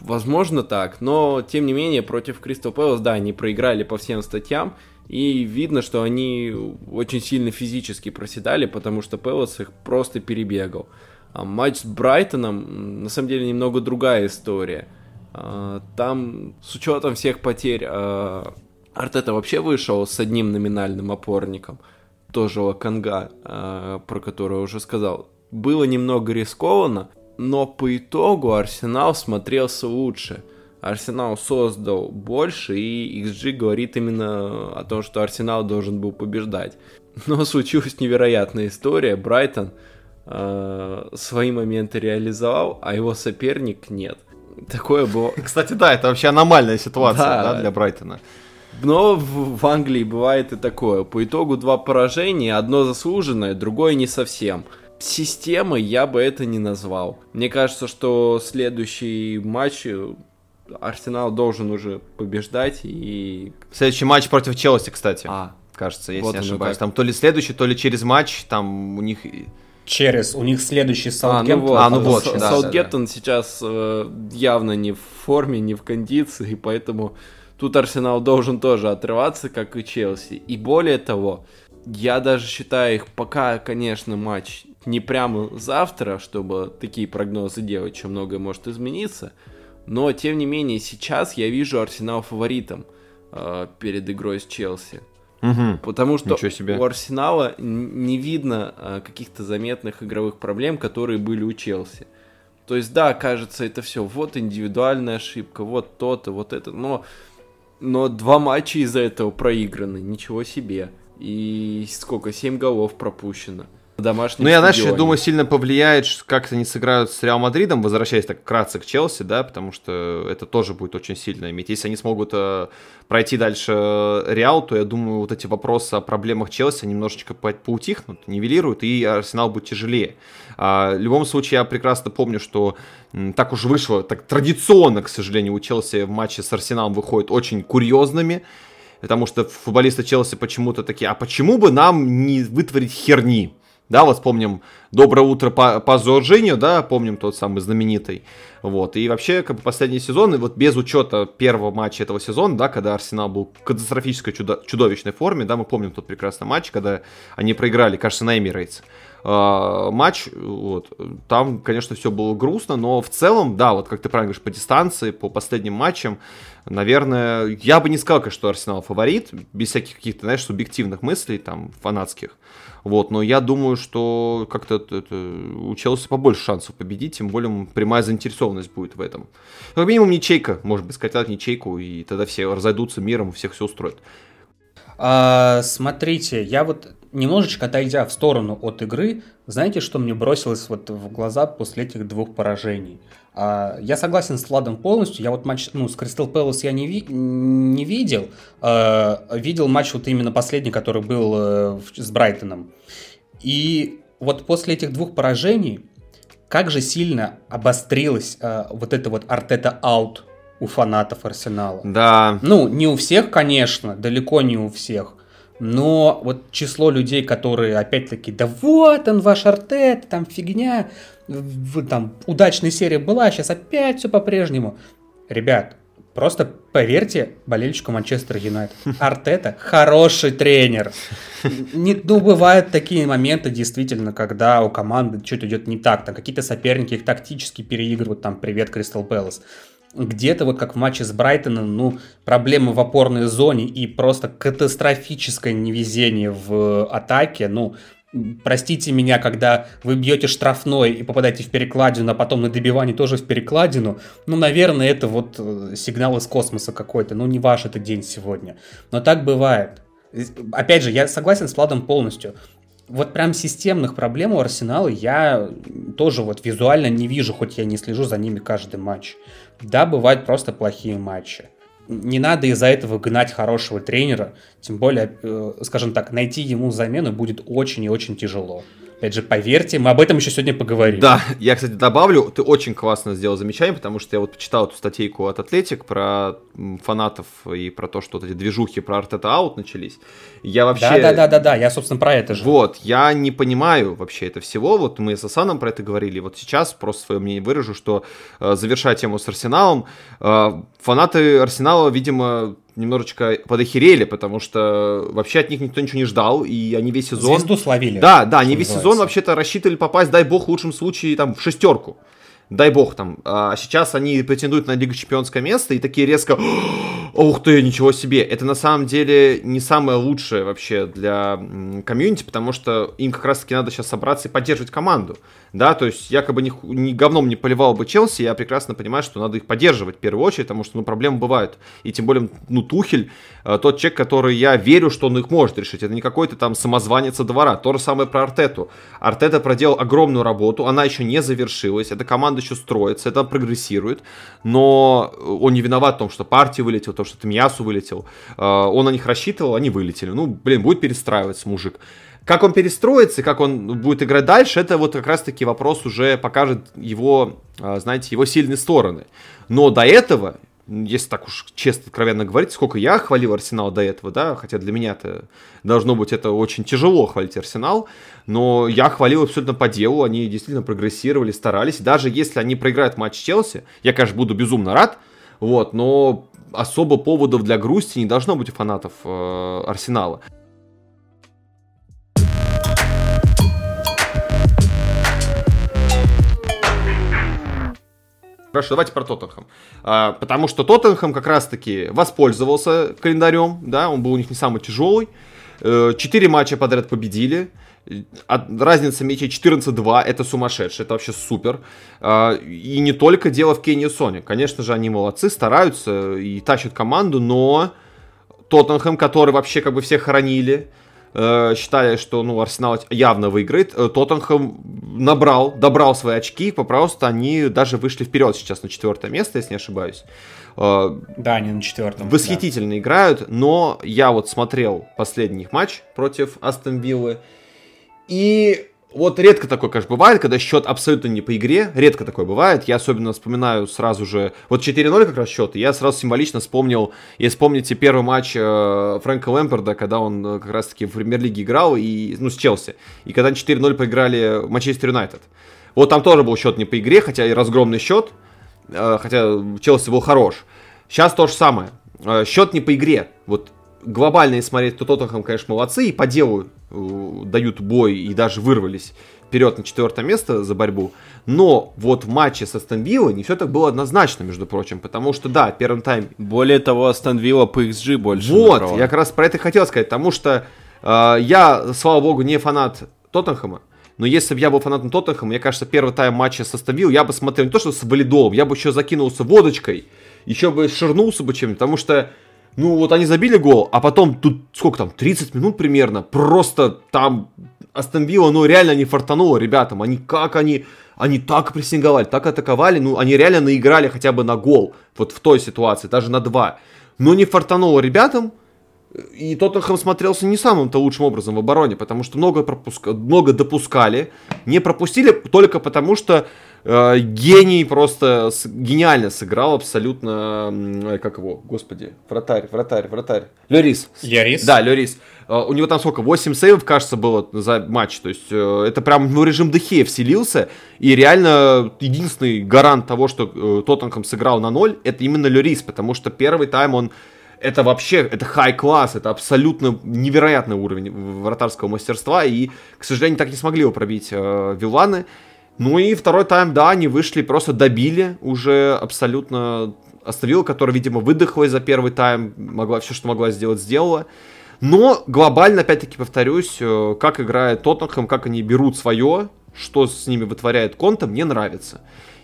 Возможно так, но тем не менее против Кристал Пэлас, да, они проиграли по всем статьям, и видно, что они очень сильно физически проседали, потому что Пелос их просто перебегал. А матч с Брайтоном, на самом деле, немного другая история. А, там, с учетом всех потерь, а, Артета вообще вышел с одним номинальным опорником, тоже Лаканга, а, про которого уже сказал. Было немного рискованно, но по итогу Арсенал смотрелся лучше. Арсенал создал больше, и XG говорит именно о том, что Арсенал должен был побеждать. Но случилась невероятная история. Брайтон э, свои моменты реализовал, а его соперник нет. Такое было. Кстати, да, это вообще аномальная ситуация да. Да, для Брайтона. Но в, в Англии бывает и такое. По итогу два поражения, одно заслуженное, другое не совсем. Системой я бы это не назвал. Мне кажется, что следующий матч Арсенал должен уже побеждать и... Следующий матч против Челси, кстати. А, кажется, если вот не ошибаюсь. Там то ли следующий, то ли через матч, там у них... Через, у них следующий Саутгемптон. А, ну вот, а, ну вот да, Саутгемптон да, да. сейчас э, явно не в форме, не в кондиции, поэтому тут Арсенал должен тоже отрываться, как и Челси. И более того, я даже считаю их пока, конечно, матч не прямо завтра, чтобы такие прогнозы делать, что многое может измениться, но, тем не менее, сейчас я вижу Арсенал фаворитом э, перед игрой с Челси. Угу. Потому что себе. у Арсенала не видно э, каких-то заметных игровых проблем, которые были у Челси. То есть, да, кажется, это все вот индивидуальная ошибка, вот то-то, вот это, но, но два матча из-за этого проиграны, ничего себе. И сколько, 7 голов пропущено. Домашнем Ну, я, знаешь, я думаю, сильно повлияет, как они сыграют с Реал Мадридом, возвращаясь так вкратце к Челси, да, потому что это тоже будет очень сильно иметь. Если они смогут э, пройти дальше Реал, то я думаю, вот эти вопросы о проблемах Челси немножечко поутихнут, нивелируют, и Арсенал будет тяжелее. А, в любом случае, я прекрасно помню, что м, так уж вышло, так традиционно, к сожалению, у Челси в матче с Арсеналом выходят очень курьезными, потому что футболисты Челси почему-то такие, а почему бы нам не вытворить херни? Да, вот вспомним «Доброе утро по, по Жоржиню», да, помним тот самый знаменитый. Вот, и вообще, как бы последний сезон, и вот без учета первого матча этого сезона, да, когда Арсенал был в катастрофической чудо- чудовищной форме, да, мы помним тот прекрасный матч, когда они проиграли, кажется, на Эмирейтс. Uh, матч, вот, там, конечно, все было грустно, но в целом, да, вот как ты правильно говоришь, по дистанции, по последним матчам, наверное, я бы не сказал, что Арсенал фаворит, без всяких каких-то, знаешь, субъективных мыслей, там, фанатских, вот, но я думаю, что как-то это, у Челси побольше шансов победить, тем более прямая заинтересованность будет в этом. Как минимум ничейка, может быть, скатать ничейку, и тогда все разойдутся миром, всех все устроит. А, смотрите, я вот немножечко отойдя в сторону от игры, знаете, что мне бросилось вот в глаза после этих двух поражений? А, я согласен с Владом полностью. Я вот матч ну, с Кристал Пэлас я не, ви не видел. А, видел матч вот именно последний, который был а, с Брайтоном. И вот после этих двух поражений, как же сильно обострилась а, вот это вот Артета-аут у фанатов Арсенала. Да. Ну, не у всех, конечно, далеко не у всех. Но вот число людей, которые опять-таки, да вот он ваш Артет, там фигня, там удачная серия была, сейчас опять все по-прежнему. Ребят, Просто поверьте болельщику Манчестер Юнайтед. Артета хороший тренер. Не, ну, бывают такие моменты, действительно, когда у команды что-то идет не так. Там какие-то соперники их тактически переигрывают. Там, привет, Кристал Пэлас где-то вот как в матче с Брайтоном, ну, проблемы в опорной зоне и просто катастрофическое невезение в атаке, ну, простите меня, когда вы бьете штрафной и попадаете в перекладину, а потом на добивании тоже в перекладину, ну, наверное, это вот э, сигнал из космоса какой-то, ну, не ваш это день сегодня. Но так бывает. Опять же, я согласен с Владом полностью. Вот прям системных проблем у Арсенала я тоже вот визуально не вижу, хоть я не слежу за ними каждый матч. Да, бывают просто плохие матчи. Не надо из-за этого гнать хорошего тренера, тем более, э, скажем так, найти ему замену будет очень и очень тяжело. Опять же, поверьте, мы об этом еще сегодня поговорим. Да, я, кстати, добавлю, ты очень классно сделал замечание, потому что я вот почитал эту статейку от Атлетик про фанатов и про то, что вот эти движухи про Артета Аут начались. Я вообще... Да-да-да-да, я, собственно, про это же. Вот, я не понимаю вообще это всего, вот мы с Асаном про это говорили, вот сейчас просто свое мнение выражу, что, э, завершая тему с Арсеналом, э, фанаты Арсенала, видимо, немножечко подохерели, потому что вообще от них никто ничего не ждал, и они весь сезон... Звезду словили. Да, да, они весь называется. сезон вообще-то рассчитывали попасть, дай бог, в лучшем случае, там, в шестерку. Дай бог там. А сейчас они претендуют на Лигу Чемпионское место и такие резко... Ух ты, ничего себе. Это на самом деле не самое лучшее вообще для комьюнити, потому что им как раз-таки надо сейчас собраться и поддерживать команду. Да, то есть якобы ни, ни говном не поливал бы Челси, я прекрасно понимаю, что надо их поддерживать в первую очередь, потому что, ну, проблемы бывают, и тем более, ну, Тухель, э, тот человек, который я верю, что он их может решить, это не какой-то там самозванец двора, то же самое про Артету, Артета проделал огромную работу, она еще не завершилась, эта команда еще строится, это прогрессирует, но он не виноват в том, что партия вылетел, то, что Тамьясу вылетел, э, он на них рассчитывал, они вылетели, ну, блин, будет перестраиваться мужик. Как он перестроится, как он будет играть дальше, это вот как раз-таки вопрос уже покажет его, а, знаете, его сильные стороны. Но до этого, если так уж честно, откровенно говорить, сколько я хвалил Арсенал до этого, да, хотя для меня это должно быть это очень тяжело хвалить Арсенал, но я хвалил абсолютно по делу, они действительно прогрессировали, старались, даже если они проиграют матч Челси, я, конечно, буду безумно рад, вот, но особо поводов для грусти не должно быть у фанатов э, Арсенала. Хорошо, давайте про Тоттенхэм. А, потому что Тоттенхэм как раз-таки воспользовался календарем, да, он был у них не самый тяжелый. Э, четыре матча подряд победили. Разница мячей 14-2, это сумасшедшее, это вообще супер. А, и не только дело в Кенни и Соне. Конечно же, они молодцы, стараются и тащат команду, но Тоттенхэм, который вообще как бы все хоронили, э, считали, что ну, Арсенал явно выиграет. Э, Тоттенхэм набрал, добрал свои очки, попросту они даже вышли вперед сейчас на четвертое место, если не ошибаюсь. Э, да, они на четвертом. Восхитительно да. играют, но я вот смотрел последний матч против Астон Виллы, и вот редко такое, конечно, бывает, когда счет абсолютно не по игре, редко такое бывает. Я особенно вспоминаю сразу же, вот 4-0 как раз счет, я сразу символично вспомнил, если помните первый матч э, Фрэнка Лэмперда, когда он э, как раз-таки в премьер-лиге играл, и, ну, с Челси, и когда 4-0 поиграли Манчестер Юнайтед. Вот там тоже был счет не по игре, хотя и разгромный счет, э, хотя Челси был хорош. Сейчас то же самое. Э, счет не по игре. Вот глобально, если смотреть, то Тоттенхэм, конечно, молодцы и по делу э, дают бой и даже вырвались вперед на четвертое место за борьбу. Но вот в матче с Астон Виллой не все так было однозначно, между прочим, потому что, да, первым тайм... Более того, Астон Вилла по XG больше. Вот, направо. я как раз про это хотел сказать, потому что э, я, слава богу, не фанат Тоттенхэма, но если бы я был фанатом Тоттенхэма, мне кажется, первый тайм матча с Астон Виллой, я бы смотрел не то, что с валидолом, я бы еще закинулся водочкой, еще бы ширнулся бы чем-нибудь, потому что ну, вот они забили гол, а потом тут сколько там, 30 минут примерно, просто там Астон Вилла, ну, реально не фартануло ребятам. Они как они, они так прессинговали, так атаковали, ну, они реально наиграли хотя бы на гол, вот в той ситуации, даже на два. Но не фартануло ребятам, и Тоттенхэм смотрелся не самым-то лучшим образом в обороне, потому что много, пропуска... много допускали, не пропустили только потому, что Э, гений просто с, гениально сыграл абсолютно, как его, господи, вратарь, вратарь, вратарь. Лерис. Лерис? Да, Лерис. Э, у него там сколько, 8 сейвов, кажется, было за матч. То есть э, это прям ну, режим Дехе вселился. И реально единственный гарант того, что Тоттенхэм сыграл на ноль, это именно Лерис. Потому что первый тайм он это вообще, это хай-класс, это абсолютно невероятный уровень вратарского мастерства. И, к сожалению, так не смогли его пробить э, Виланы. Ну и второй тайм, да, они вышли, просто добили уже абсолютно оставила, которая, видимо, выдохлась за первый тайм, могла все, что могла сделать, сделала. Но глобально, опять-таки, повторюсь, э, как играет Тоттенхэм, как они берут свое, что с ними вытворяет Конта, мне нравится.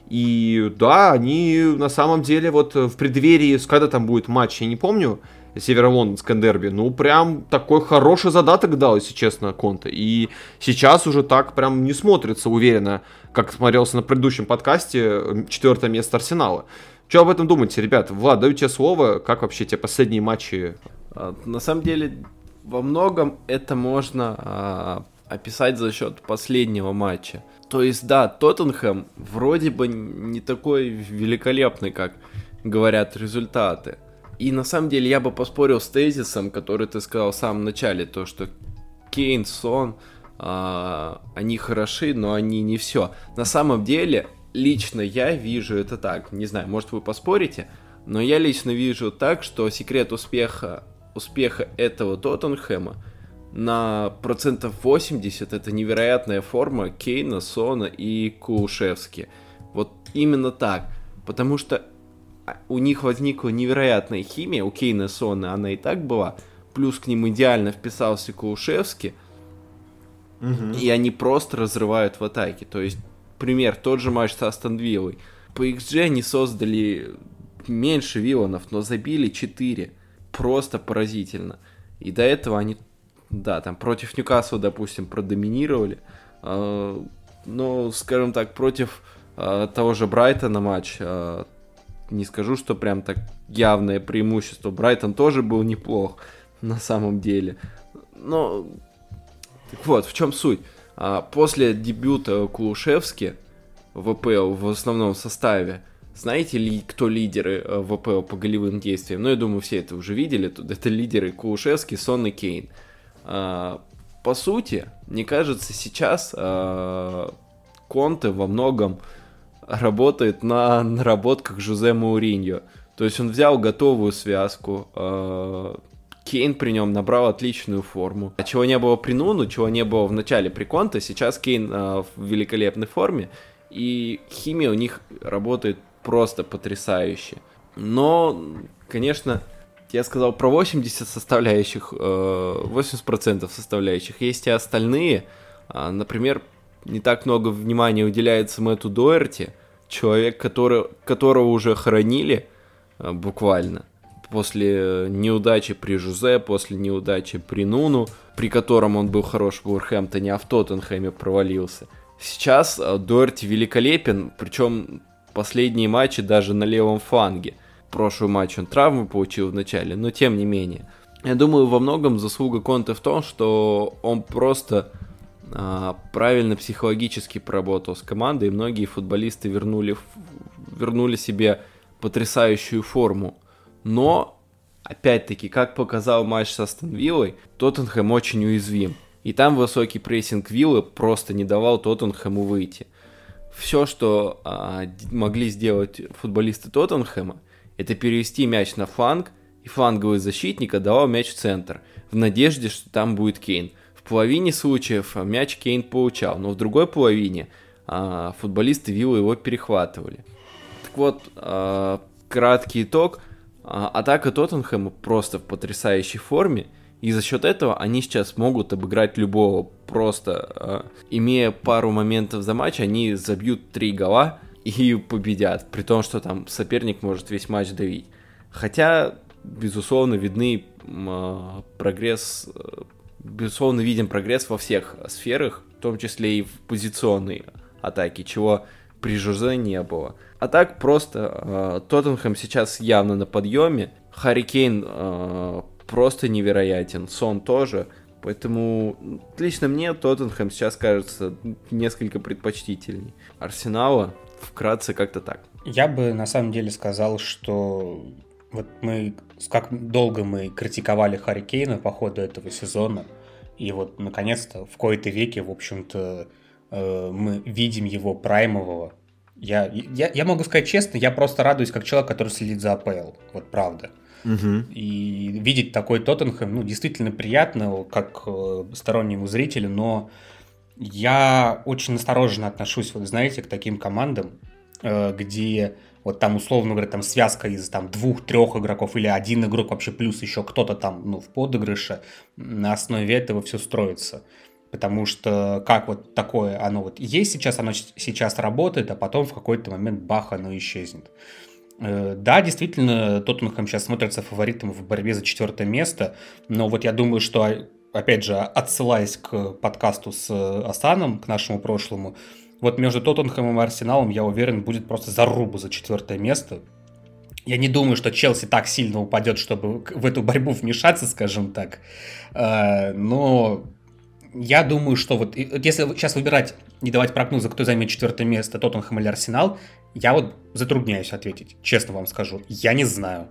И да, они на самом деле вот в преддверии, когда там будет матч, я не помню, северо-лондонское дерби, ну, прям такой хороший задаток дал, если честно, Конте. И сейчас уже так прям не смотрится уверенно, как смотрелся на предыдущем подкасте, четвертое место Арсенала. Что об этом думаете, ребят? Влад, даю тебе слово, как вообще те последние матчи? А, на самом деле, во многом это можно а, описать за счет последнего матча. То есть, да, Тоттенхэм вроде бы не такой великолепный, как говорят результаты. И на самом деле я бы поспорил с тезисом, который ты сказал в самом начале, то, что Кейн, Сон, а, они хороши, но они не все. На самом деле, лично я вижу это так. Не знаю, может вы поспорите, но я лично вижу так, что секрет успеха, успеха этого Тоттенхэма на процентов 80 это невероятная форма Кейна, Сона и Кулушевски. Вот именно так. Потому что у них возникла невероятная химия, у Кейна Сона она и так была, плюс к ним идеально вписался Кулушевский, угу. и они просто разрывают в атаке. То есть, пример, тот же матч с Астон Виллой. По XG они создали меньше вилланов, но забили 4. Просто поразительно. И до этого они, да, там против Ньюкасла, допустим, продоминировали. А, но, скажем так, против а, того же Брайтона матч а, не скажу, что прям так явное преимущество. Брайтон тоже был неплох на самом деле. Но так вот, в чем суть? А, после дебюта Кулушевски в ВПЛ в основном составе, знаете ли, кто лидеры э, ВПЛ по голевым действиям? Ну, я думаю, все это уже видели. Тут это лидеры Кулушевский, Сон и Кейн. А, по сути, мне кажется, сейчас а, Конте во многом работает на наработках Жузе Мауриньо. То есть он взял готовую связку, э, Кейн при нем набрал отличную форму. А чего не было при Нуну, чего не было в начале при Конте, сейчас Кейн э, в великолепной форме, и химия у них работает просто потрясающе. Но, конечно, я сказал про 80 составляющих, 80% э, составляющих. Есть и остальные, например, не так много внимания уделяется Мэтту Доерти, человек, который, которого уже хоронили, э, буквально. после неудачи при Жузе, после неудачи при Нуну, при котором он был хорош в Уорхэмптоне, а в Тоттенхэме провалился. Сейчас э, Дуэрти великолепен, причем последние матчи даже на левом фланге. Прошлый матч он травму получил в начале, но тем не менее. Я думаю, во многом заслуга Конте в том, что он просто правильно психологически поработал с командой, и многие футболисты вернули, вернули себе потрясающую форму. Но, опять-таки, как показал матч с Астон Виллой, Тоттенхэм очень уязвим. И там высокий прессинг Виллы просто не давал Тоттенхэму выйти. Все, что а, могли сделать футболисты Тоттенхэма, это перевести мяч на фланг, и фланговый защитник отдавал мяч в центр, в надежде, что там будет Кейн. В половине случаев мяч Кейн получал, но в другой половине а, футболисты Виллы его перехватывали. Так вот, а, краткий итог. А, атака Тоттенхэма просто в потрясающей форме. И за счет этого они сейчас могут обыграть любого. Просто э, имея пару моментов за матч, они забьют три гола и победят. При том, что там соперник может весь матч давить. Хотя, безусловно, видны э, прогресс, э, безусловно, видим прогресс во всех сферах, в том числе и в позиционной атаке, чего при Жозе не было. А так просто э, Тоттенхэм сейчас явно на подъеме. Харри Кейн э, просто невероятен. Сон тоже. Поэтому лично мне Тоттенхэм сейчас кажется несколько предпочтительней. Арсенала вкратце как-то так. Я бы на самом деле сказал, что вот мы, как долго мы критиковали Харри Кейна по ходу этого сезона, и вот наконец-то в кои-то веке, в общем-то, э, мы видим его праймового. Я, я, я могу сказать честно, я просто радуюсь как человек, который следит за АПЛ. Вот правда. Угу. И видеть такой Тоттенхэм, ну, действительно приятно, как э, стороннему зрителю, но я очень осторожно отношусь, вот знаете, к таким командам, э, где вот там, условно говоря, там связка из там двух-трех игроков или один игрок вообще плюс еще кто-то там, ну, в подыгрыше, на основе этого все строится. Потому что как вот такое оно вот есть сейчас, оно сейчас работает, а потом в какой-то момент бах, оно исчезнет. Э, да, действительно, Тоттенхэм сейчас смотрится фаворитом в борьбе за четвертое место, но вот я думаю, что, опять же, отсылаясь к подкасту с Асаном, к нашему прошлому, вот между Тоттенхэмом и Арсеналом, я уверен, будет просто заруба за четвертое место. Я не думаю, что Челси так сильно упадет, чтобы в эту борьбу вмешаться, скажем так. Э, но я думаю, что вот если сейчас выбирать, не давать прогноза, кто займет четвертое место, Тоттенхэм или Арсенал, я вот затрудняюсь ответить, честно вам скажу. Я не знаю.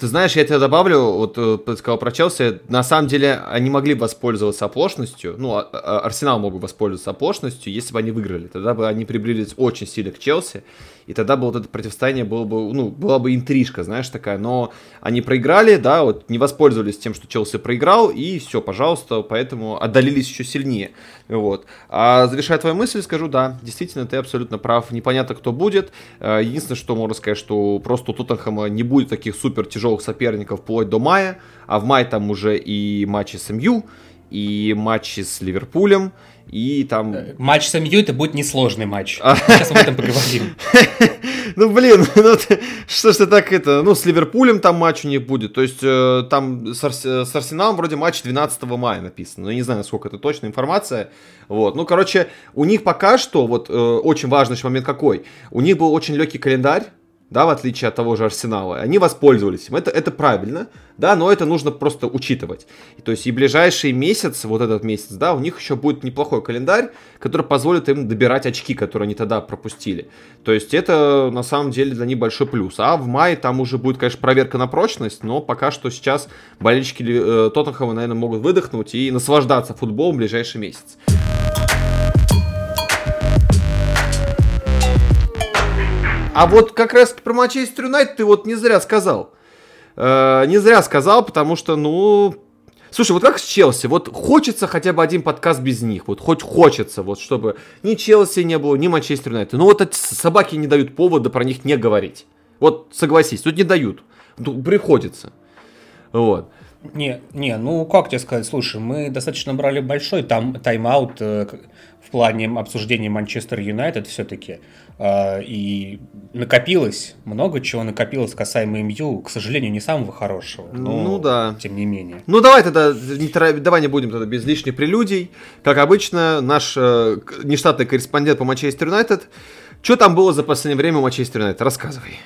Ты знаешь, я тебе добавлю, вот э, ты сказал про Челси, на самом деле они могли воспользоваться оплошностью, ну, а, а, Арсенал мог бы воспользоваться оплошностью, если бы они выиграли, тогда бы они приблизились очень сильно к Челси, и тогда бы вот это противостояние было бы, ну, была бы интрижка, знаешь, такая, но они проиграли, да, вот не воспользовались тем, что Челси проиграл, и все, пожалуйста, поэтому отдалились еще сильнее, вот. А завершая твою мысль, скажу, да, действительно, ты абсолютно прав, непонятно, кто будет, э, единственное, что можно сказать, что просто у Тоттенхэма не будет таких супер тяжелых соперников вплоть до мая, а в мае там уже и матчи с МЮ, и матчи с Ливерпулем, и там... Э, матч с МЮ это будет несложный матч. А. Сейчас об этом поговорим. Ну, блин, ну, что ж ты так это... Ну, с Ливерпулем там матч у них будет. То есть, э, там с, с Арсеналом вроде матч 12 мая написано. Но я не знаю, насколько это точная информация. Вот. Ну, короче, у них пока что, вот, э, очень важный момент какой. У них был очень легкий календарь да, в отличие от того же Арсенала. Они воспользовались им. Это, это правильно, да, но это нужно просто учитывать. И, то есть и ближайший месяц, вот этот месяц, да, у них еще будет неплохой календарь, который позволит им добирать очки, которые они тогда пропустили. То есть это на самом деле для них большой плюс. А в мае там уже будет, конечно, проверка на прочность, но пока что сейчас болельщики э, Тоттенхэма, наверное, могут выдохнуть и наслаждаться футболом в ближайший месяц. А вот как раз про Манчестер Юнайтед ты вот не зря сказал. Э, не зря сказал, потому что, ну... Слушай, вот как с Челси, вот хочется хотя бы один подкаст без них, вот хоть хочется, вот чтобы ни Челси не было, ни Манчестер Юнайтед. Ну вот эти собаки не дают повода про них не говорить. Вот согласись, тут не дают, тут приходится. Вот. Не, не, ну как тебе сказать, слушай, мы достаточно брали большой там тайм-аут э, в плане обсуждения Манчестер Юнайтед все-таки. Э, и накопилось, много чего накопилось касаемо МЮ, к сожалению, не самого хорошего. Но, ну да. Тем не менее. Ну давай тогда, не, давай не будем тогда без лишних прелюдий. Как обычно, наш э, нештатный корреспондент по Манчестер Юнайтед. Что там было за последнее время у Манчестер Юнайтед? Рассказывай.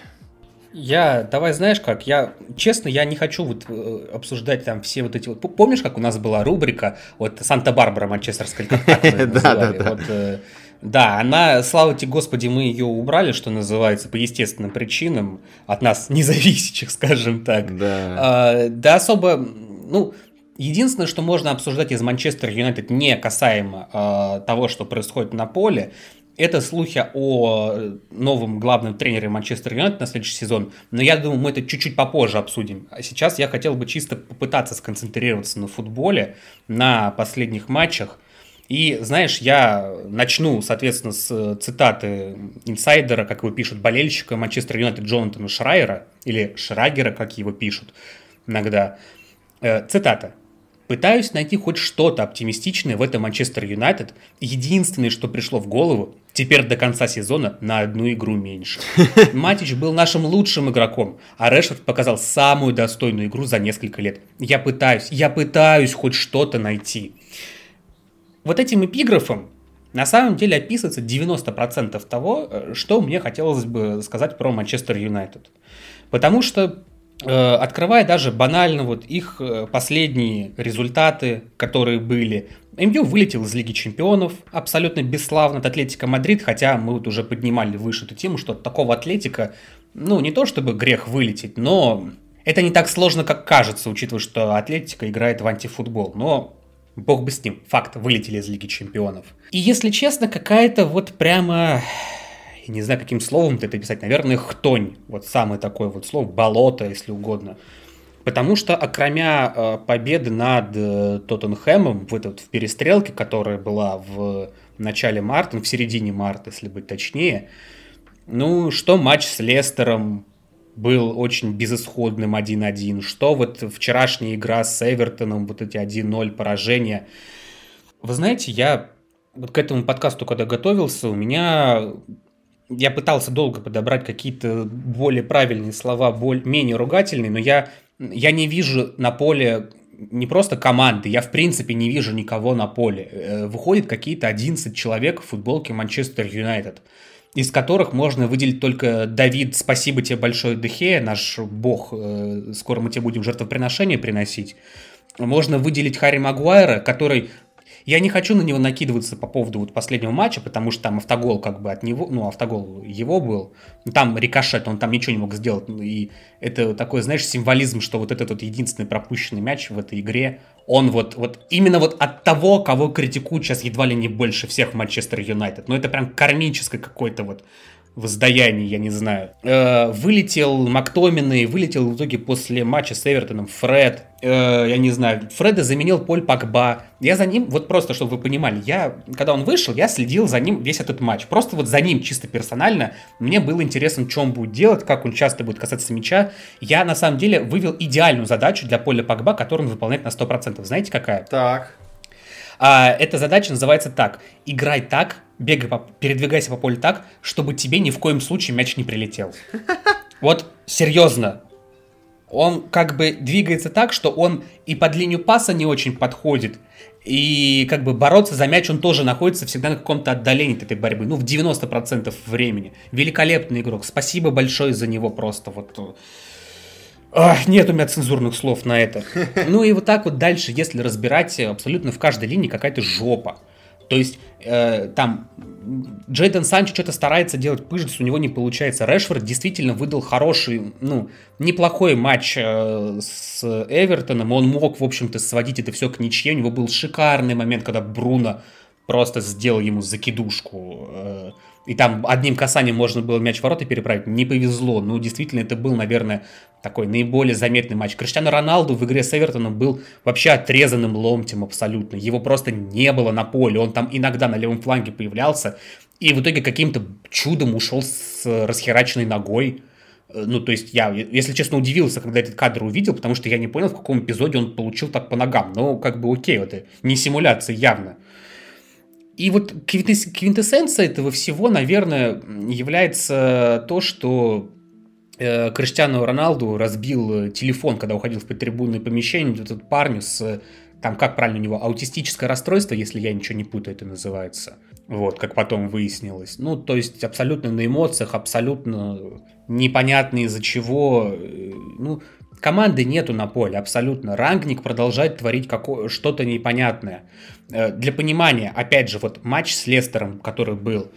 Я, давай знаешь как, я, честно, я не хочу вот э, обсуждать там все вот эти вот, помнишь, как у нас была рубрика, вот Санта-Барбара манчестерская, вот, э, да, она, слава тебе, Господи, мы ее убрали, что называется, по естественным причинам, от нас независящих, скажем так. Да. А, да особо, ну, единственное, что можно обсуждать из Манчестер Юнайтед не касаемо а, того, что происходит на поле, это слухи о новом главном тренере Манчестер Юнайтед на следующий сезон, но я думаю, мы это чуть-чуть попозже обсудим. А сейчас я хотел бы чисто попытаться сконцентрироваться на футболе, на последних матчах. И, знаешь, я начну, соответственно, с цитаты инсайдера, как его пишут, болельщика Манчестер Юнайтед Джонатана Шрайера, или Шрагера, как его пишут иногда. Э, цитата. Пытаюсь найти хоть что-то оптимистичное в этом Манчестер Юнайтед. Единственное, что пришло в голову, теперь до конца сезона на одну игру меньше. Матич был нашим лучшим игроком, а Решфорд показал самую достойную игру за несколько лет. Я пытаюсь, я пытаюсь хоть что-то найти. Вот этим эпиграфом на самом деле описывается 90% того, э, что мне хотелось бы сказать про Манчестер Юнайтед. Потому что открывая даже банально вот их э, последние результаты, которые были. МЮ вылетел из Лиги Чемпионов абсолютно бесславно от Атлетика Мадрид, хотя мы вот уже поднимали выше эту тему, что от такого Атлетика, ну, не то чтобы грех вылететь, но это не так сложно, как кажется, учитывая, что Атлетика играет в антифутбол. Но бог бы с ним, факт, вылетели из Лиги Чемпионов. И если честно, какая-то вот прямо не знаю, каким словом это писать, наверное, хтонь, вот самое такое вот слово, болото, если угодно. Потому что, окромя э, победы над э, Тоттенхэмом в, этот, в перестрелке, которая была в начале марта, ну, в середине марта, если быть точнее, ну, что матч с Лестером был очень безысходным 1-1, что вот вчерашняя игра с Эвертоном, вот эти 1-0 поражения. Вы знаете, я вот к этому подкасту, когда готовился, у меня я пытался долго подобрать какие-то более правильные слова, более, менее ругательные, но я, я не вижу на поле не просто команды, я в принципе не вижу никого на поле. Э, выходит какие-то 11 человек в футболке Манчестер Юнайтед, из которых можно выделить только Давид, спасибо тебе большое, Дехея, наш бог, э, скоро мы тебе будем жертвоприношение приносить. Можно выделить Харри Магуайра, который я не хочу на него накидываться по поводу вот последнего матча, потому что там автогол как бы от него, ну, автогол его был. Там рикошет, он там ничего не мог сделать. Ну, и это такой, знаешь, символизм, что вот этот вот единственный пропущенный мяч в этой игре, он вот, вот именно вот от того, кого критикуют сейчас едва ли не больше всех Манчестер Юнайтед. Ну, это прям кармическое какое-то вот воздаянии, я не знаю. Э, вылетел Мактомины, вылетел в итоге после матча с Эвертоном Фред. Э, я не знаю, Фреда заменил Поль Пакба. Я за ним, вот просто, чтобы вы понимали, я, когда он вышел, я следил за ним весь этот матч. Просто вот за ним чисто персонально. Мне было интересно, что он будет делать, как он часто будет касаться мяча. Я, на самом деле, вывел идеальную задачу для Поля Пакба, которую он выполняет на 100%. Знаете, какая? Так. А, эта задача называется так. Играй так, бегай, по, передвигайся по полю так, чтобы тебе ни в коем случае мяч не прилетел. Вот серьезно. Он как бы двигается так, что он и под линию паса не очень подходит, и как бы бороться за мяч он тоже находится всегда на каком-то отдалении от этой борьбы. Ну, в 90% времени. Великолепный игрок. Спасибо большое за него просто. Вот Ах, нет у меня цензурных слов на это. Ну и вот так вот дальше, если разбирать, абсолютно в каждой линии какая-то жопа. То есть э, там Джейден Санчо что-то старается делать пыжец, у него не получается. Решфорд действительно выдал хороший, ну, неплохой матч э, с Эвертоном. Он мог, в общем-то, сводить это все к ничье. У него был шикарный момент, когда Бруно просто сделал ему закидушку. Э, и там одним касанием можно было мяч в ворота переправить. Не повезло. Ну, действительно, это был, наверное, такой наиболее заметный матч. Криштиану Роналду в игре с Эвертоном был вообще отрезанным ломтем абсолютно. Его просто не было на поле. Он там иногда на левом фланге появлялся. И в итоге каким-то чудом ушел с расхераченной ногой. Э, ну, то есть я, если честно, удивился, когда этот кадр увидел, потому что я не понял, в каком эпизоде он получил так по ногам. Но как бы окей, это не симуляция явно. И вот квинтэссенция этого всего, наверное, является то, что э, Криштиану Роналду разбил телефон, когда уходил в подтрибунное помещение, этот парню с, там, как правильно у него, аутистическое расстройство, если я ничего не путаю, это называется. Вот, как потом выяснилось. Ну, то есть абсолютно на эмоциях, абсолютно непонятно из-за чего. Э, ну, команды нету на поле, абсолютно. Рангник продолжает творить какое- что-то непонятное. Э, для понимания, опять же, вот матч с Лестером, который был,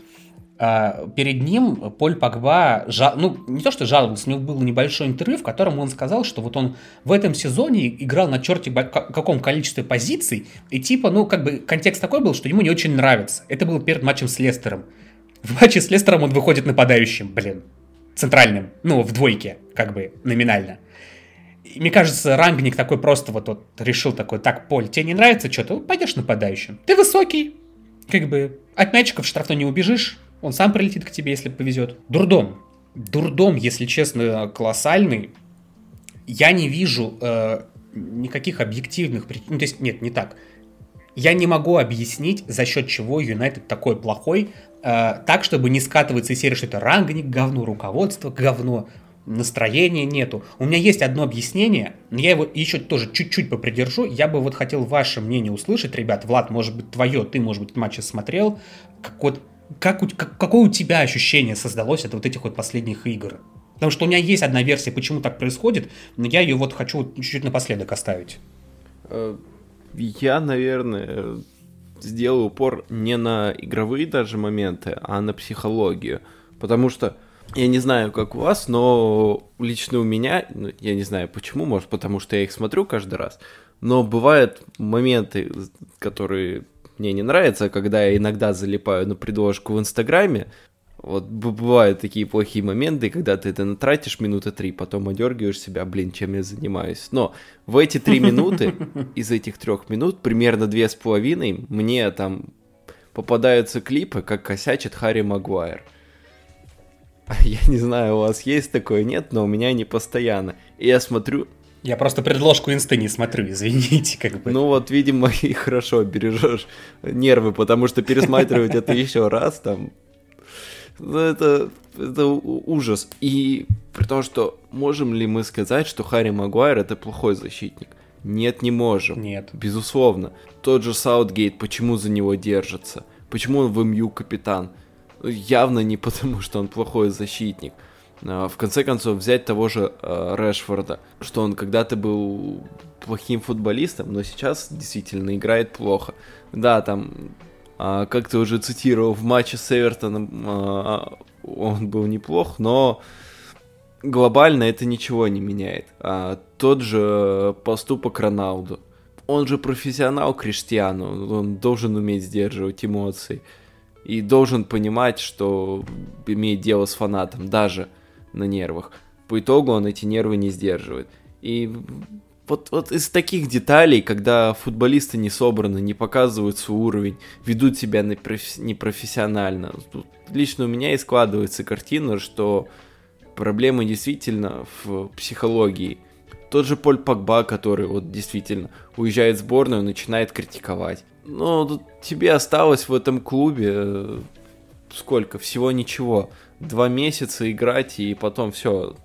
э, перед ним Поль Погба, жал, ну, не то что жаловался, у него был небольшой интервью, в котором он сказал, что вот он в этом сезоне играл на черте каком количестве позиций, и типа, ну, как бы контекст такой был, что ему не очень нравится. Это было перед матчем с Лестером. В матче с Лестером он выходит нападающим, блин, центральным, ну, в двойке, как бы, номинально. И мне кажется, рангник такой просто вот, вот решил такой, так, Поль, тебе не нравится что-то, пойдешь нападающим. Ты высокий, как бы, от мячиков штрафной не убежишь, он сам прилетит к тебе, если повезет. Дурдом. Дурдом, если честно, колоссальный. Я не вижу э, никаких объективных причин. Ну, то есть, нет, не так. Я не могу объяснить, за счет чего Юнайтед такой плохой, э, так, чтобы не скатываться из серии, что это рангник говно, руководство говно, настроения нету. У меня есть одно объяснение, но я его еще тоже чуть-чуть попридержу. Я бы вот хотел ваше мнение услышать, ребят. Влад, может быть, твое, ты, может быть, матч смотрел. Как вот как, как, какое у тебя ощущение создалось от вот этих вот последних игр? Потому что у меня есть одна версия, почему так происходит, но я ее вот хочу чуть-чуть напоследок оставить. Э, я, наверное, сделаю упор не на игровые даже моменты, а на психологию. Потому что я не знаю, как у вас, но лично у меня, ну, я не знаю почему, может потому что я их смотрю каждый раз, но бывают моменты, которые мне не нравятся, когда я иногда залипаю на предложку в Инстаграме. Вот бывают такие плохие моменты, когда ты это натратишь минуты три, потом одергиваешь себя, блин, чем я занимаюсь. Но в эти три минуты, из этих трех минут, примерно две с половиной, мне там попадаются клипы, как косячит Харри Магуайр. Я не знаю, у вас есть такое, нет, но у меня не постоянно. И я смотрю... Я просто предложку инсты не смотрю, извините, как бы. Ну вот, видимо, и хорошо бережешь нервы, потому что пересматривать это еще раз там... Ну, это, это ужас. И при том, что можем ли мы сказать, что Харри Магуайр это плохой защитник? Нет, не можем. Нет. Безусловно. Тот же Саутгейт, почему за него держится? Почему он в МЮ капитан? Явно не потому, что он плохой защитник. А, в конце концов, взять того же э, Решфорда, что он когда-то был плохим футболистом, но сейчас действительно играет плохо. Да, там, э, как ты уже цитировал, в матче с Эвертоном он был неплох, но глобально это ничего не меняет. А, тот же поступок Роналду. Он же профессионал Криштиану, он должен уметь сдерживать эмоции и должен понимать, что имеет дело с фанатом, даже на нервах. По итогу он эти нервы не сдерживает. И вот, вот из таких деталей, когда футболисты не собраны, не показывают свой уровень, ведут себя непрофессионально, тут лично у меня и складывается картина, что проблема действительно в психологии. Тот же Поль Пакба, который вот действительно уезжает в сборную, начинает критиковать. Ну, тебе осталось в этом клубе э, сколько? Всего ничего. Два месяца играть, и потом все.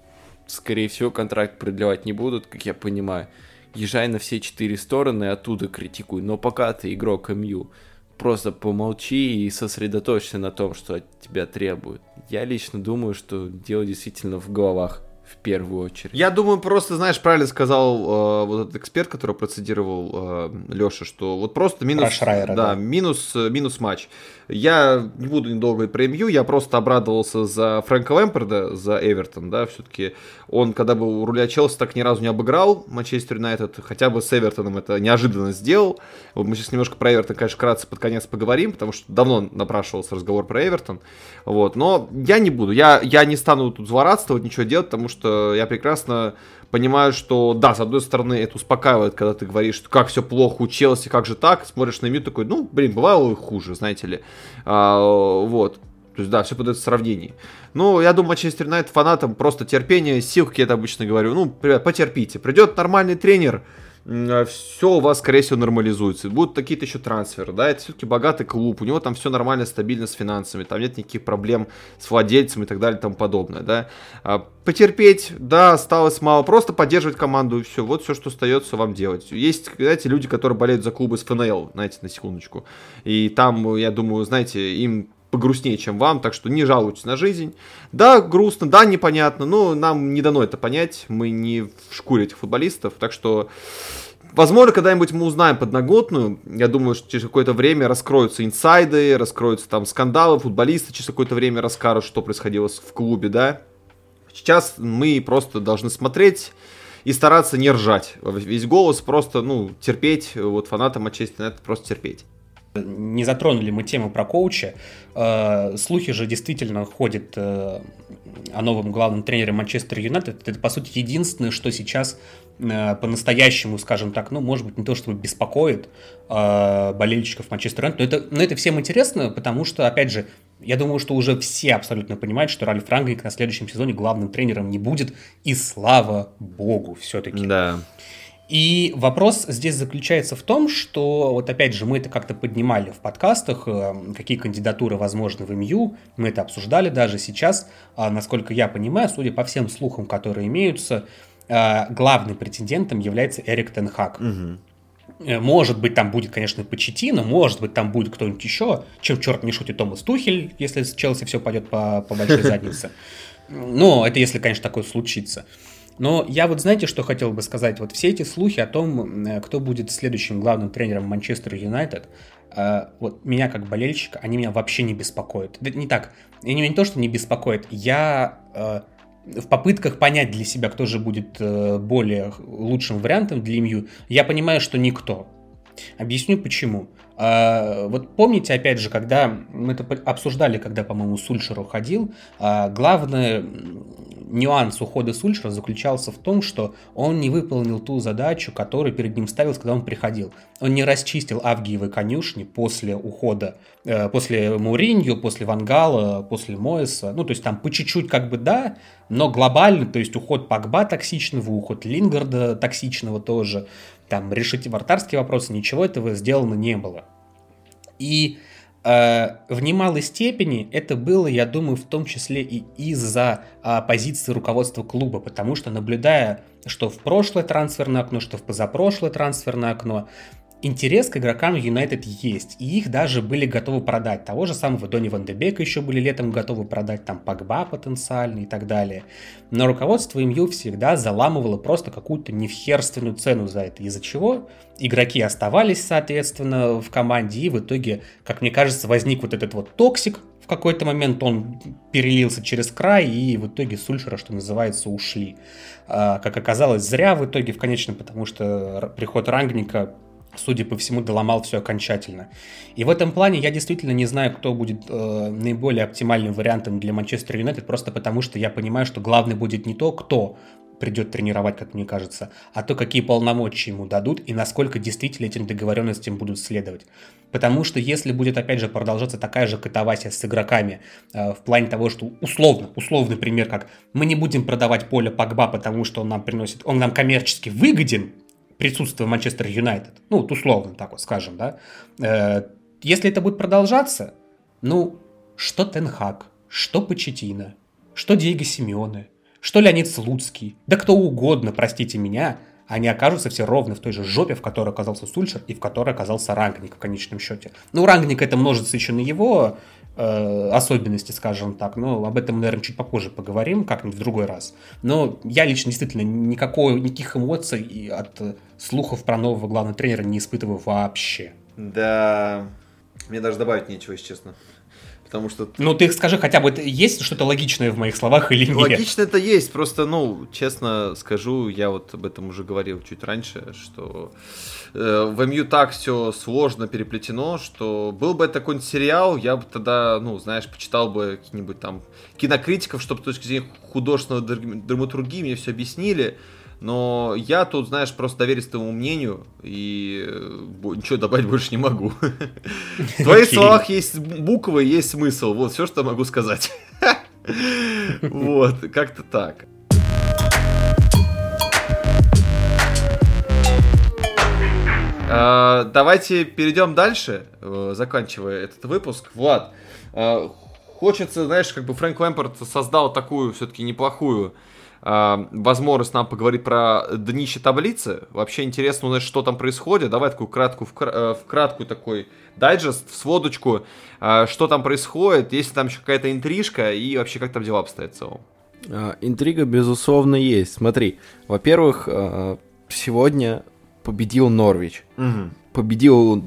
Скорее всего, контракт продлевать не будут, как я понимаю. Езжай на все четыре стороны, оттуда критикуй. Но пока ты игрок МЮ, просто помолчи и сосредоточься на том, что от тебя требуют. Я лично думаю, что дело действительно в головах в первую очередь. Я думаю, просто, знаешь, правильно сказал э, вот этот эксперт, который процедировал э, Леша, что вот просто минус, Шрайера, да, да, минус, минус матч. Я не буду недолго про я просто обрадовался за Фрэнка Лэмпорда, за Эвертон, да, все-таки он, когда был у руля Челси, так ни разу не обыграл Манчестер Юнайтед, хотя бы с Эвертоном это неожиданно сделал. Вот мы сейчас немножко про Эвертон, конечно, вкратце под конец поговорим, потому что давно напрашивался разговор про Эвертон, вот, но я не буду, я, я не стану тут злорадствовать, ничего делать, потому что я прекрасно понимаю, что да, с одной стороны, это успокаивает, когда ты говоришь, что как все плохо у Челси, как же так, смотришь на МЮ такой, ну, блин, бывало и хуже, знаете ли. А, вот. То есть, да, все подается в сравнении. Ну, я думаю, Манчестер Юнайтед фанатам просто терпение, сил, как я это обычно говорю. Ну, ребят, потерпите. Придет нормальный тренер, все у вас, скорее всего, нормализуется. Будут какие-то еще трансферы, да, это все-таки богатый клуб, у него там все нормально, стабильно с финансами, там нет никаких проблем с владельцем и так далее и тому подобное, да. А, потерпеть, да, осталось мало, просто поддерживать команду и все, вот все, что остается вам делать. Есть, знаете, люди, которые болеют за клубы с ФНЛ, знаете, на секундочку, и там, я думаю, знаете, им погрустнее, чем вам, так что не жалуйтесь на жизнь. Да, грустно, да, непонятно, но нам не дано это понять, мы не в шкуре этих футболистов, так что Возможно, когда-нибудь мы узнаем подноготную. Я думаю, что через какое-то время раскроются инсайды, раскроются там скандалы, футболисты через какое-то время расскажут, что происходило в клубе, да. Сейчас мы просто должны смотреть и стараться не ржать. Весь голос просто, ну, терпеть, вот фанатам Манчестер это просто терпеть. Не затронули мы тему про коуча. Э, слухи же действительно ходят э, о новом главном тренере Манчестер Юнайтед. Это, по сути, единственное, что сейчас э, по-настоящему, скажем так, ну, может быть, не то чтобы беспокоит болельщиков Манчестер Юнайтед, но это, но это всем интересно, потому что, опять же, я думаю, что уже все абсолютно понимают, что Ральф Рангник на следующем сезоне главным тренером не будет, и слава богу все-таки. Да. И вопрос здесь заключается в том, что, вот опять же, мы это как-то поднимали в подкастах, э, какие кандидатуры возможны в МЮ, мы это обсуждали даже сейчас, а, насколько я понимаю, судя по всем слухам, которые имеются, э, главным претендентом является Эрик Тенхак. Угу. Может быть, там будет, конечно, Почетина, может быть, там будет кто-нибудь еще, чем черт не шутит Томас Тухель, если с Челси все пойдет по, по большой заднице. Но это если, конечно, такое случится. Но я вот знаете, что хотел бы сказать? Вот все эти слухи о том, э, кто будет следующим главным тренером Манчестер Юнайтед, э, вот меня как болельщика, они меня вообще не беспокоят. Это не так. И не, не то, что не беспокоит. Я э, в попытках понять для себя, кто же будет более лучшим вариантом для МЮ, я понимаю, что никто. Объясню почему. Вот помните, опять же, когда мы это обсуждали, когда, по-моему, Сульшер уходил, главное нюанс ухода Сульшера заключался в том, что он не выполнил ту задачу, которую перед ним ставил, когда он приходил. Он не расчистил Авгиевы конюшни после ухода, э, после Муринью, после Вангала, после Моэса. Ну, то есть там по чуть-чуть как бы да, но глобально, то есть уход Пагба токсичного, уход Лингарда токсичного тоже, там решить вратарские вопросы, ничего этого сделано не было. И Э, в немалой степени это было, я думаю, в том числе и из-за а, позиции руководства клуба, потому что наблюдая, что в прошлое трансферное окно, что в позапрошлое трансферное окно, интерес к игрокам Юнайтед есть, и их даже были готовы продать. Того же самого Дони Ван Дебека еще были летом готовы продать, там Пагба потенциально и так далее. Но руководство МЮ всегда заламывало просто какую-то невхерственную цену за это, из-за чего игроки оставались, соответственно, в команде, и в итоге, как мне кажется, возник вот этот вот toxic, в какой-то момент он перелился через край, и в итоге Сульшера, что называется, ушли. А, как оказалось, зря в итоге в конечном, потому что приход Рангника судя по всему, доломал все окончательно. И в этом плане я действительно не знаю, кто будет э, наиболее оптимальным вариантом для Манчестер Юнайтед, просто потому что я понимаю, что главный будет не то, кто придет тренировать, как мне кажется, а то, какие полномочия ему дадут и насколько действительно этим договоренностям будут следовать. Потому что если будет, опять же, продолжаться такая же катавасия с игроками э, в плане того, что условно, условный пример, как мы не будем продавать поле Погба, потому что он нам приносит, он нам коммерчески выгоден, присутствие Манчестер Юнайтед. Ну, вот условно так вот скажем, да. Э, если это будет продолжаться, ну, что Тенхак, что Почетина, что Диего Симеоне, что Леонид Слуцкий, да кто угодно, простите меня, они окажутся все ровно в той же жопе, в которой оказался Сульшер и в которой оказался Рангник в конечном счете. Ну, Рангник это множится еще на его особенности, скажем так. Но об этом, наверное, чуть попозже поговорим, как-нибудь в другой раз. Но я лично действительно никакой, никаких эмоций от слухов про нового главного тренера не испытываю вообще. Да, мне даже добавить нечего, если честно. Потому что... Ну, ты скажи, хотя бы есть что-то логичное в моих словах или нет? Логично это есть, просто, ну, честно скажу, я вот об этом уже говорил чуть раньше, что э, в МЮ так все сложно переплетено, что был бы это какой-нибудь сериал, я бы тогда, ну, знаешь, почитал бы какие-нибудь там кинокритиков, чтобы с точки зрения художественной драматургии мне все объяснили, Но я тут, знаешь, просто доверюсь твоему мнению и э, ничего добавить больше не могу. В твоих словах есть буквы, есть смысл. Вот все, что могу сказать. Вот, как-то так. А, давайте перейдем дальше, э, заканчивая этот выпуск. Влад, а, хочется, знаешь, как бы Фрэнк Лэмпорт создал такую все-таки неплохую возможность нам поговорить про днище таблицы. Вообще интересно узнать, что там происходит. Давай такую краткую, э, в краткую такой дайджест, в сводочку, что там происходит, если там еще какая-то интрижка и вообще как там дела обстоят в целом. Интрига, безусловно, есть. Смотри, во-первых, сегодня победил Норвич. Угу. Победил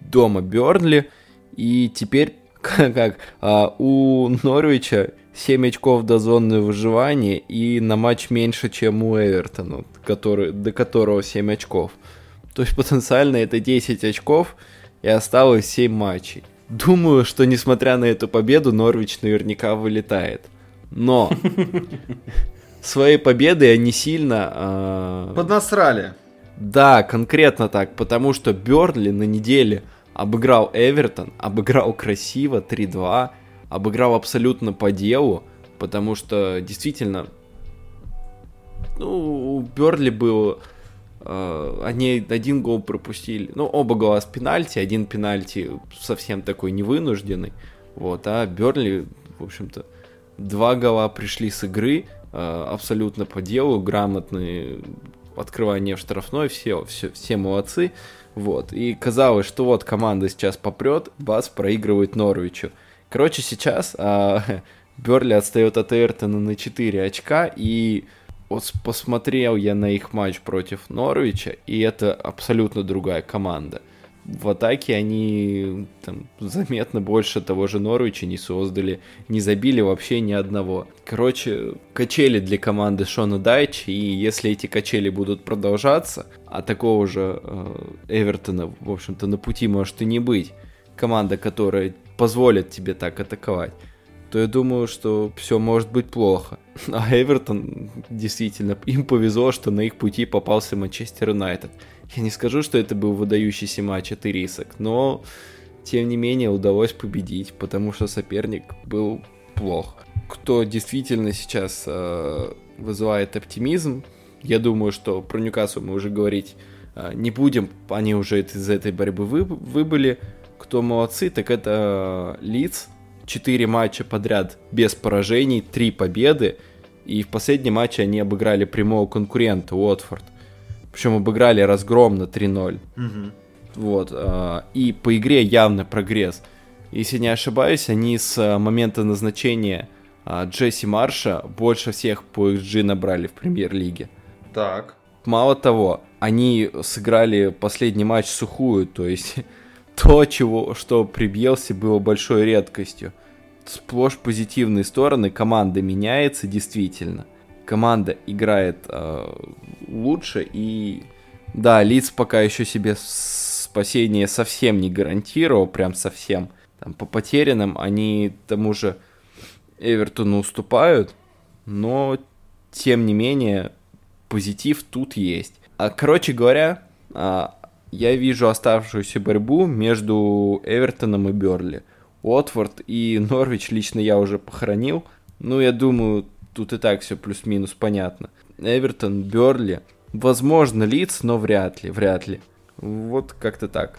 дома Бернли. И теперь, как, как а, у Норвича 7 очков до зоны выживания и на матч меньше, чем у Эвертона, который, до которого 7 очков. То есть потенциально это 10 очков и осталось 7 матчей. Думаю, что несмотря на эту победу, Норвич наверняка вылетает. Но своей победой они сильно... Э... Поднасрали. Да, конкретно так, потому что Бернли на неделе обыграл Эвертон, обыграл красиво 3-2, обыграл абсолютно по делу, потому что действительно, ну, у Берли был, э, они один гол пропустили, ну, оба гола с пенальти, один пенальти совсем такой невынужденный, вот, а Берли, в общем-то, два гола пришли с игры, э, абсолютно по делу, грамотные открывание в штрафной, все, все, все молодцы. Вот. И казалось, что вот команда сейчас попрет, Бас проигрывает Норвичу. Короче, сейчас а, Берли отстает от Эвертона на 4 очка, и вот посмотрел я на их матч против Норвича, и это абсолютно другая команда в атаке они там, заметно больше того же Норвича не создали, не забили вообще ни одного. Короче, качели для команды Шона Дайча, и если эти качели будут продолжаться, а такого же э, Эвертона, в общем-то, на пути может и не быть, команда, которая позволит тебе так атаковать, то я думаю, что все может быть плохо. А Эвертон, действительно, им повезло, что на их пути попался Манчестер Юнайтед. Я не скажу, что это был выдающийся матч от ирисок, но тем не менее удалось победить, потому что соперник был плох. Кто действительно сейчас э, вызывает оптимизм, я думаю, что про Ньюкасл мы уже говорить э, не будем, они уже из этой борьбы вы, выбыли. Кто молодцы, так это Лиц. Четыре матча подряд без поражений, три победы. И в последнем матче они обыграли прямого конкурента Уотфорд. Причем обыграли разгромно 3-0. Угу. Вот. А, и по игре явно прогресс. Если не ошибаюсь, они с а, момента назначения Джесси Марша больше всех по XG набрали в премьер-лиге. Так. Мало того, они сыграли последний матч сухую, то есть то, чего, что при было большой редкостью. Сплошь позитивные стороны, команда меняется действительно команда играет э, лучше, и да, Лиц пока еще себе спасение совсем не гарантировал, прям совсем. Там, по потерянным они тому же Эвертону уступают, но тем не менее позитив тут есть. А, короче говоря, а, я вижу оставшуюся борьбу между Эвертоном и Берли. Уотфорд и Норвич лично я уже похоронил. Ну, я думаю, тут и так все плюс-минус понятно. Эвертон, Берли, возможно, Лиц, но вряд ли, вряд ли. Вот как-то так.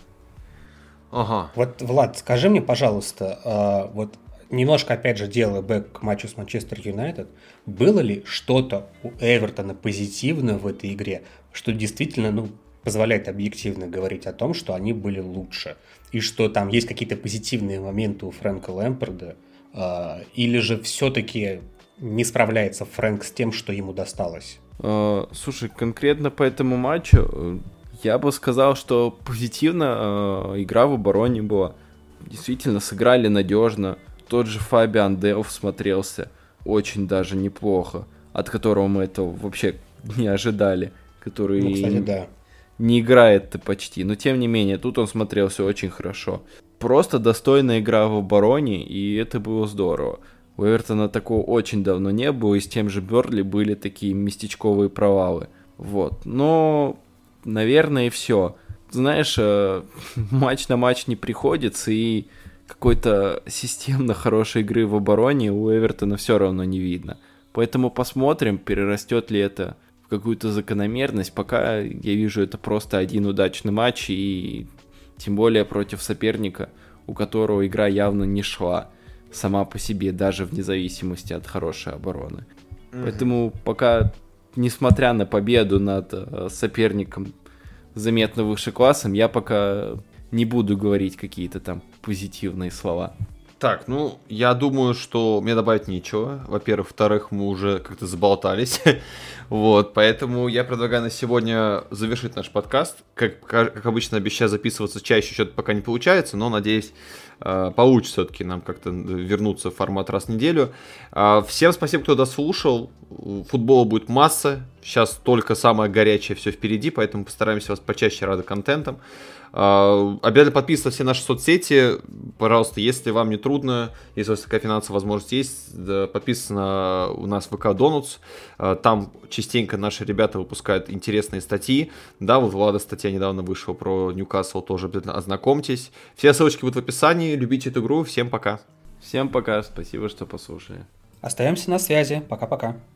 Ага. Вот, Влад, скажи мне, пожалуйста, э, вот немножко, опять же, делая бэк к матчу с Манчестер Юнайтед, было ли что-то у Эвертона позитивное в этой игре, что действительно, ну, позволяет объективно говорить о том, что они были лучше, и что там есть какие-то позитивные моменты у Фрэнка Лэмпорда, э, или же все-таки не справляется Фрэнк с тем, что ему досталось. Uh, слушай, конкретно по этому матчу э, я бы сказал, что позитивно uh, игра в обороне была. Действительно, сыграли надежно. Тот же Фабиан Делф смотрелся очень даже неплохо, от которого мы этого вообще не ожидали. Который ну, кстати, да. Не играет-то почти, но тем не менее, тут он смотрелся очень хорошо. Просто достойная игра в обороне, и это было здорово. У Эвертона такого очень давно не было, и с тем же Берли были такие местечковые провалы. Вот. Но, наверное, и все. Знаешь, э, матч на матч не приходится, и какой-то системно хорошей игры в обороне у Эвертона все равно не видно. Поэтому посмотрим, перерастет ли это в какую-то закономерность. Пока я вижу это просто один удачный матч, и тем более против соперника, у которого игра явно не шла сама по себе, даже вне зависимости от хорошей обороны. Mm-hmm. Поэтому пока, несмотря на победу над э, соперником заметно выше классом, я пока не буду говорить какие-то там позитивные слова. Так, ну, я думаю, что мне добавить нечего. Во-первых, во-вторых, мы уже как-то заболтались. вот, поэтому я предлагаю на сегодня завершить наш подкаст. Как, как обычно, обещаю записываться чаще, что-то пока не получается, но, надеюсь, э, получится все-таки нам как-то вернуться в формат раз в неделю. Э, всем спасибо, кто дослушал. Футбола будет масса. Сейчас только самое горячее все впереди, поэтому постараемся вас почаще рады контентом. А, обязательно подписывайтесь на все наши соцсети. Пожалуйста, если вам не трудно, если у вас такая финансовая возможность есть, да, подписывайтесь на у нас ВК Донутс. А, там частенько наши ребята выпускают интересные статьи. Да, вот Влада статья недавно вышла про Ньюкасл, тоже обязательно ознакомьтесь. Все ссылочки будут в описании. Любите эту игру. Всем пока. Всем пока. Спасибо, что послушали. Остаемся на связи. Пока-пока.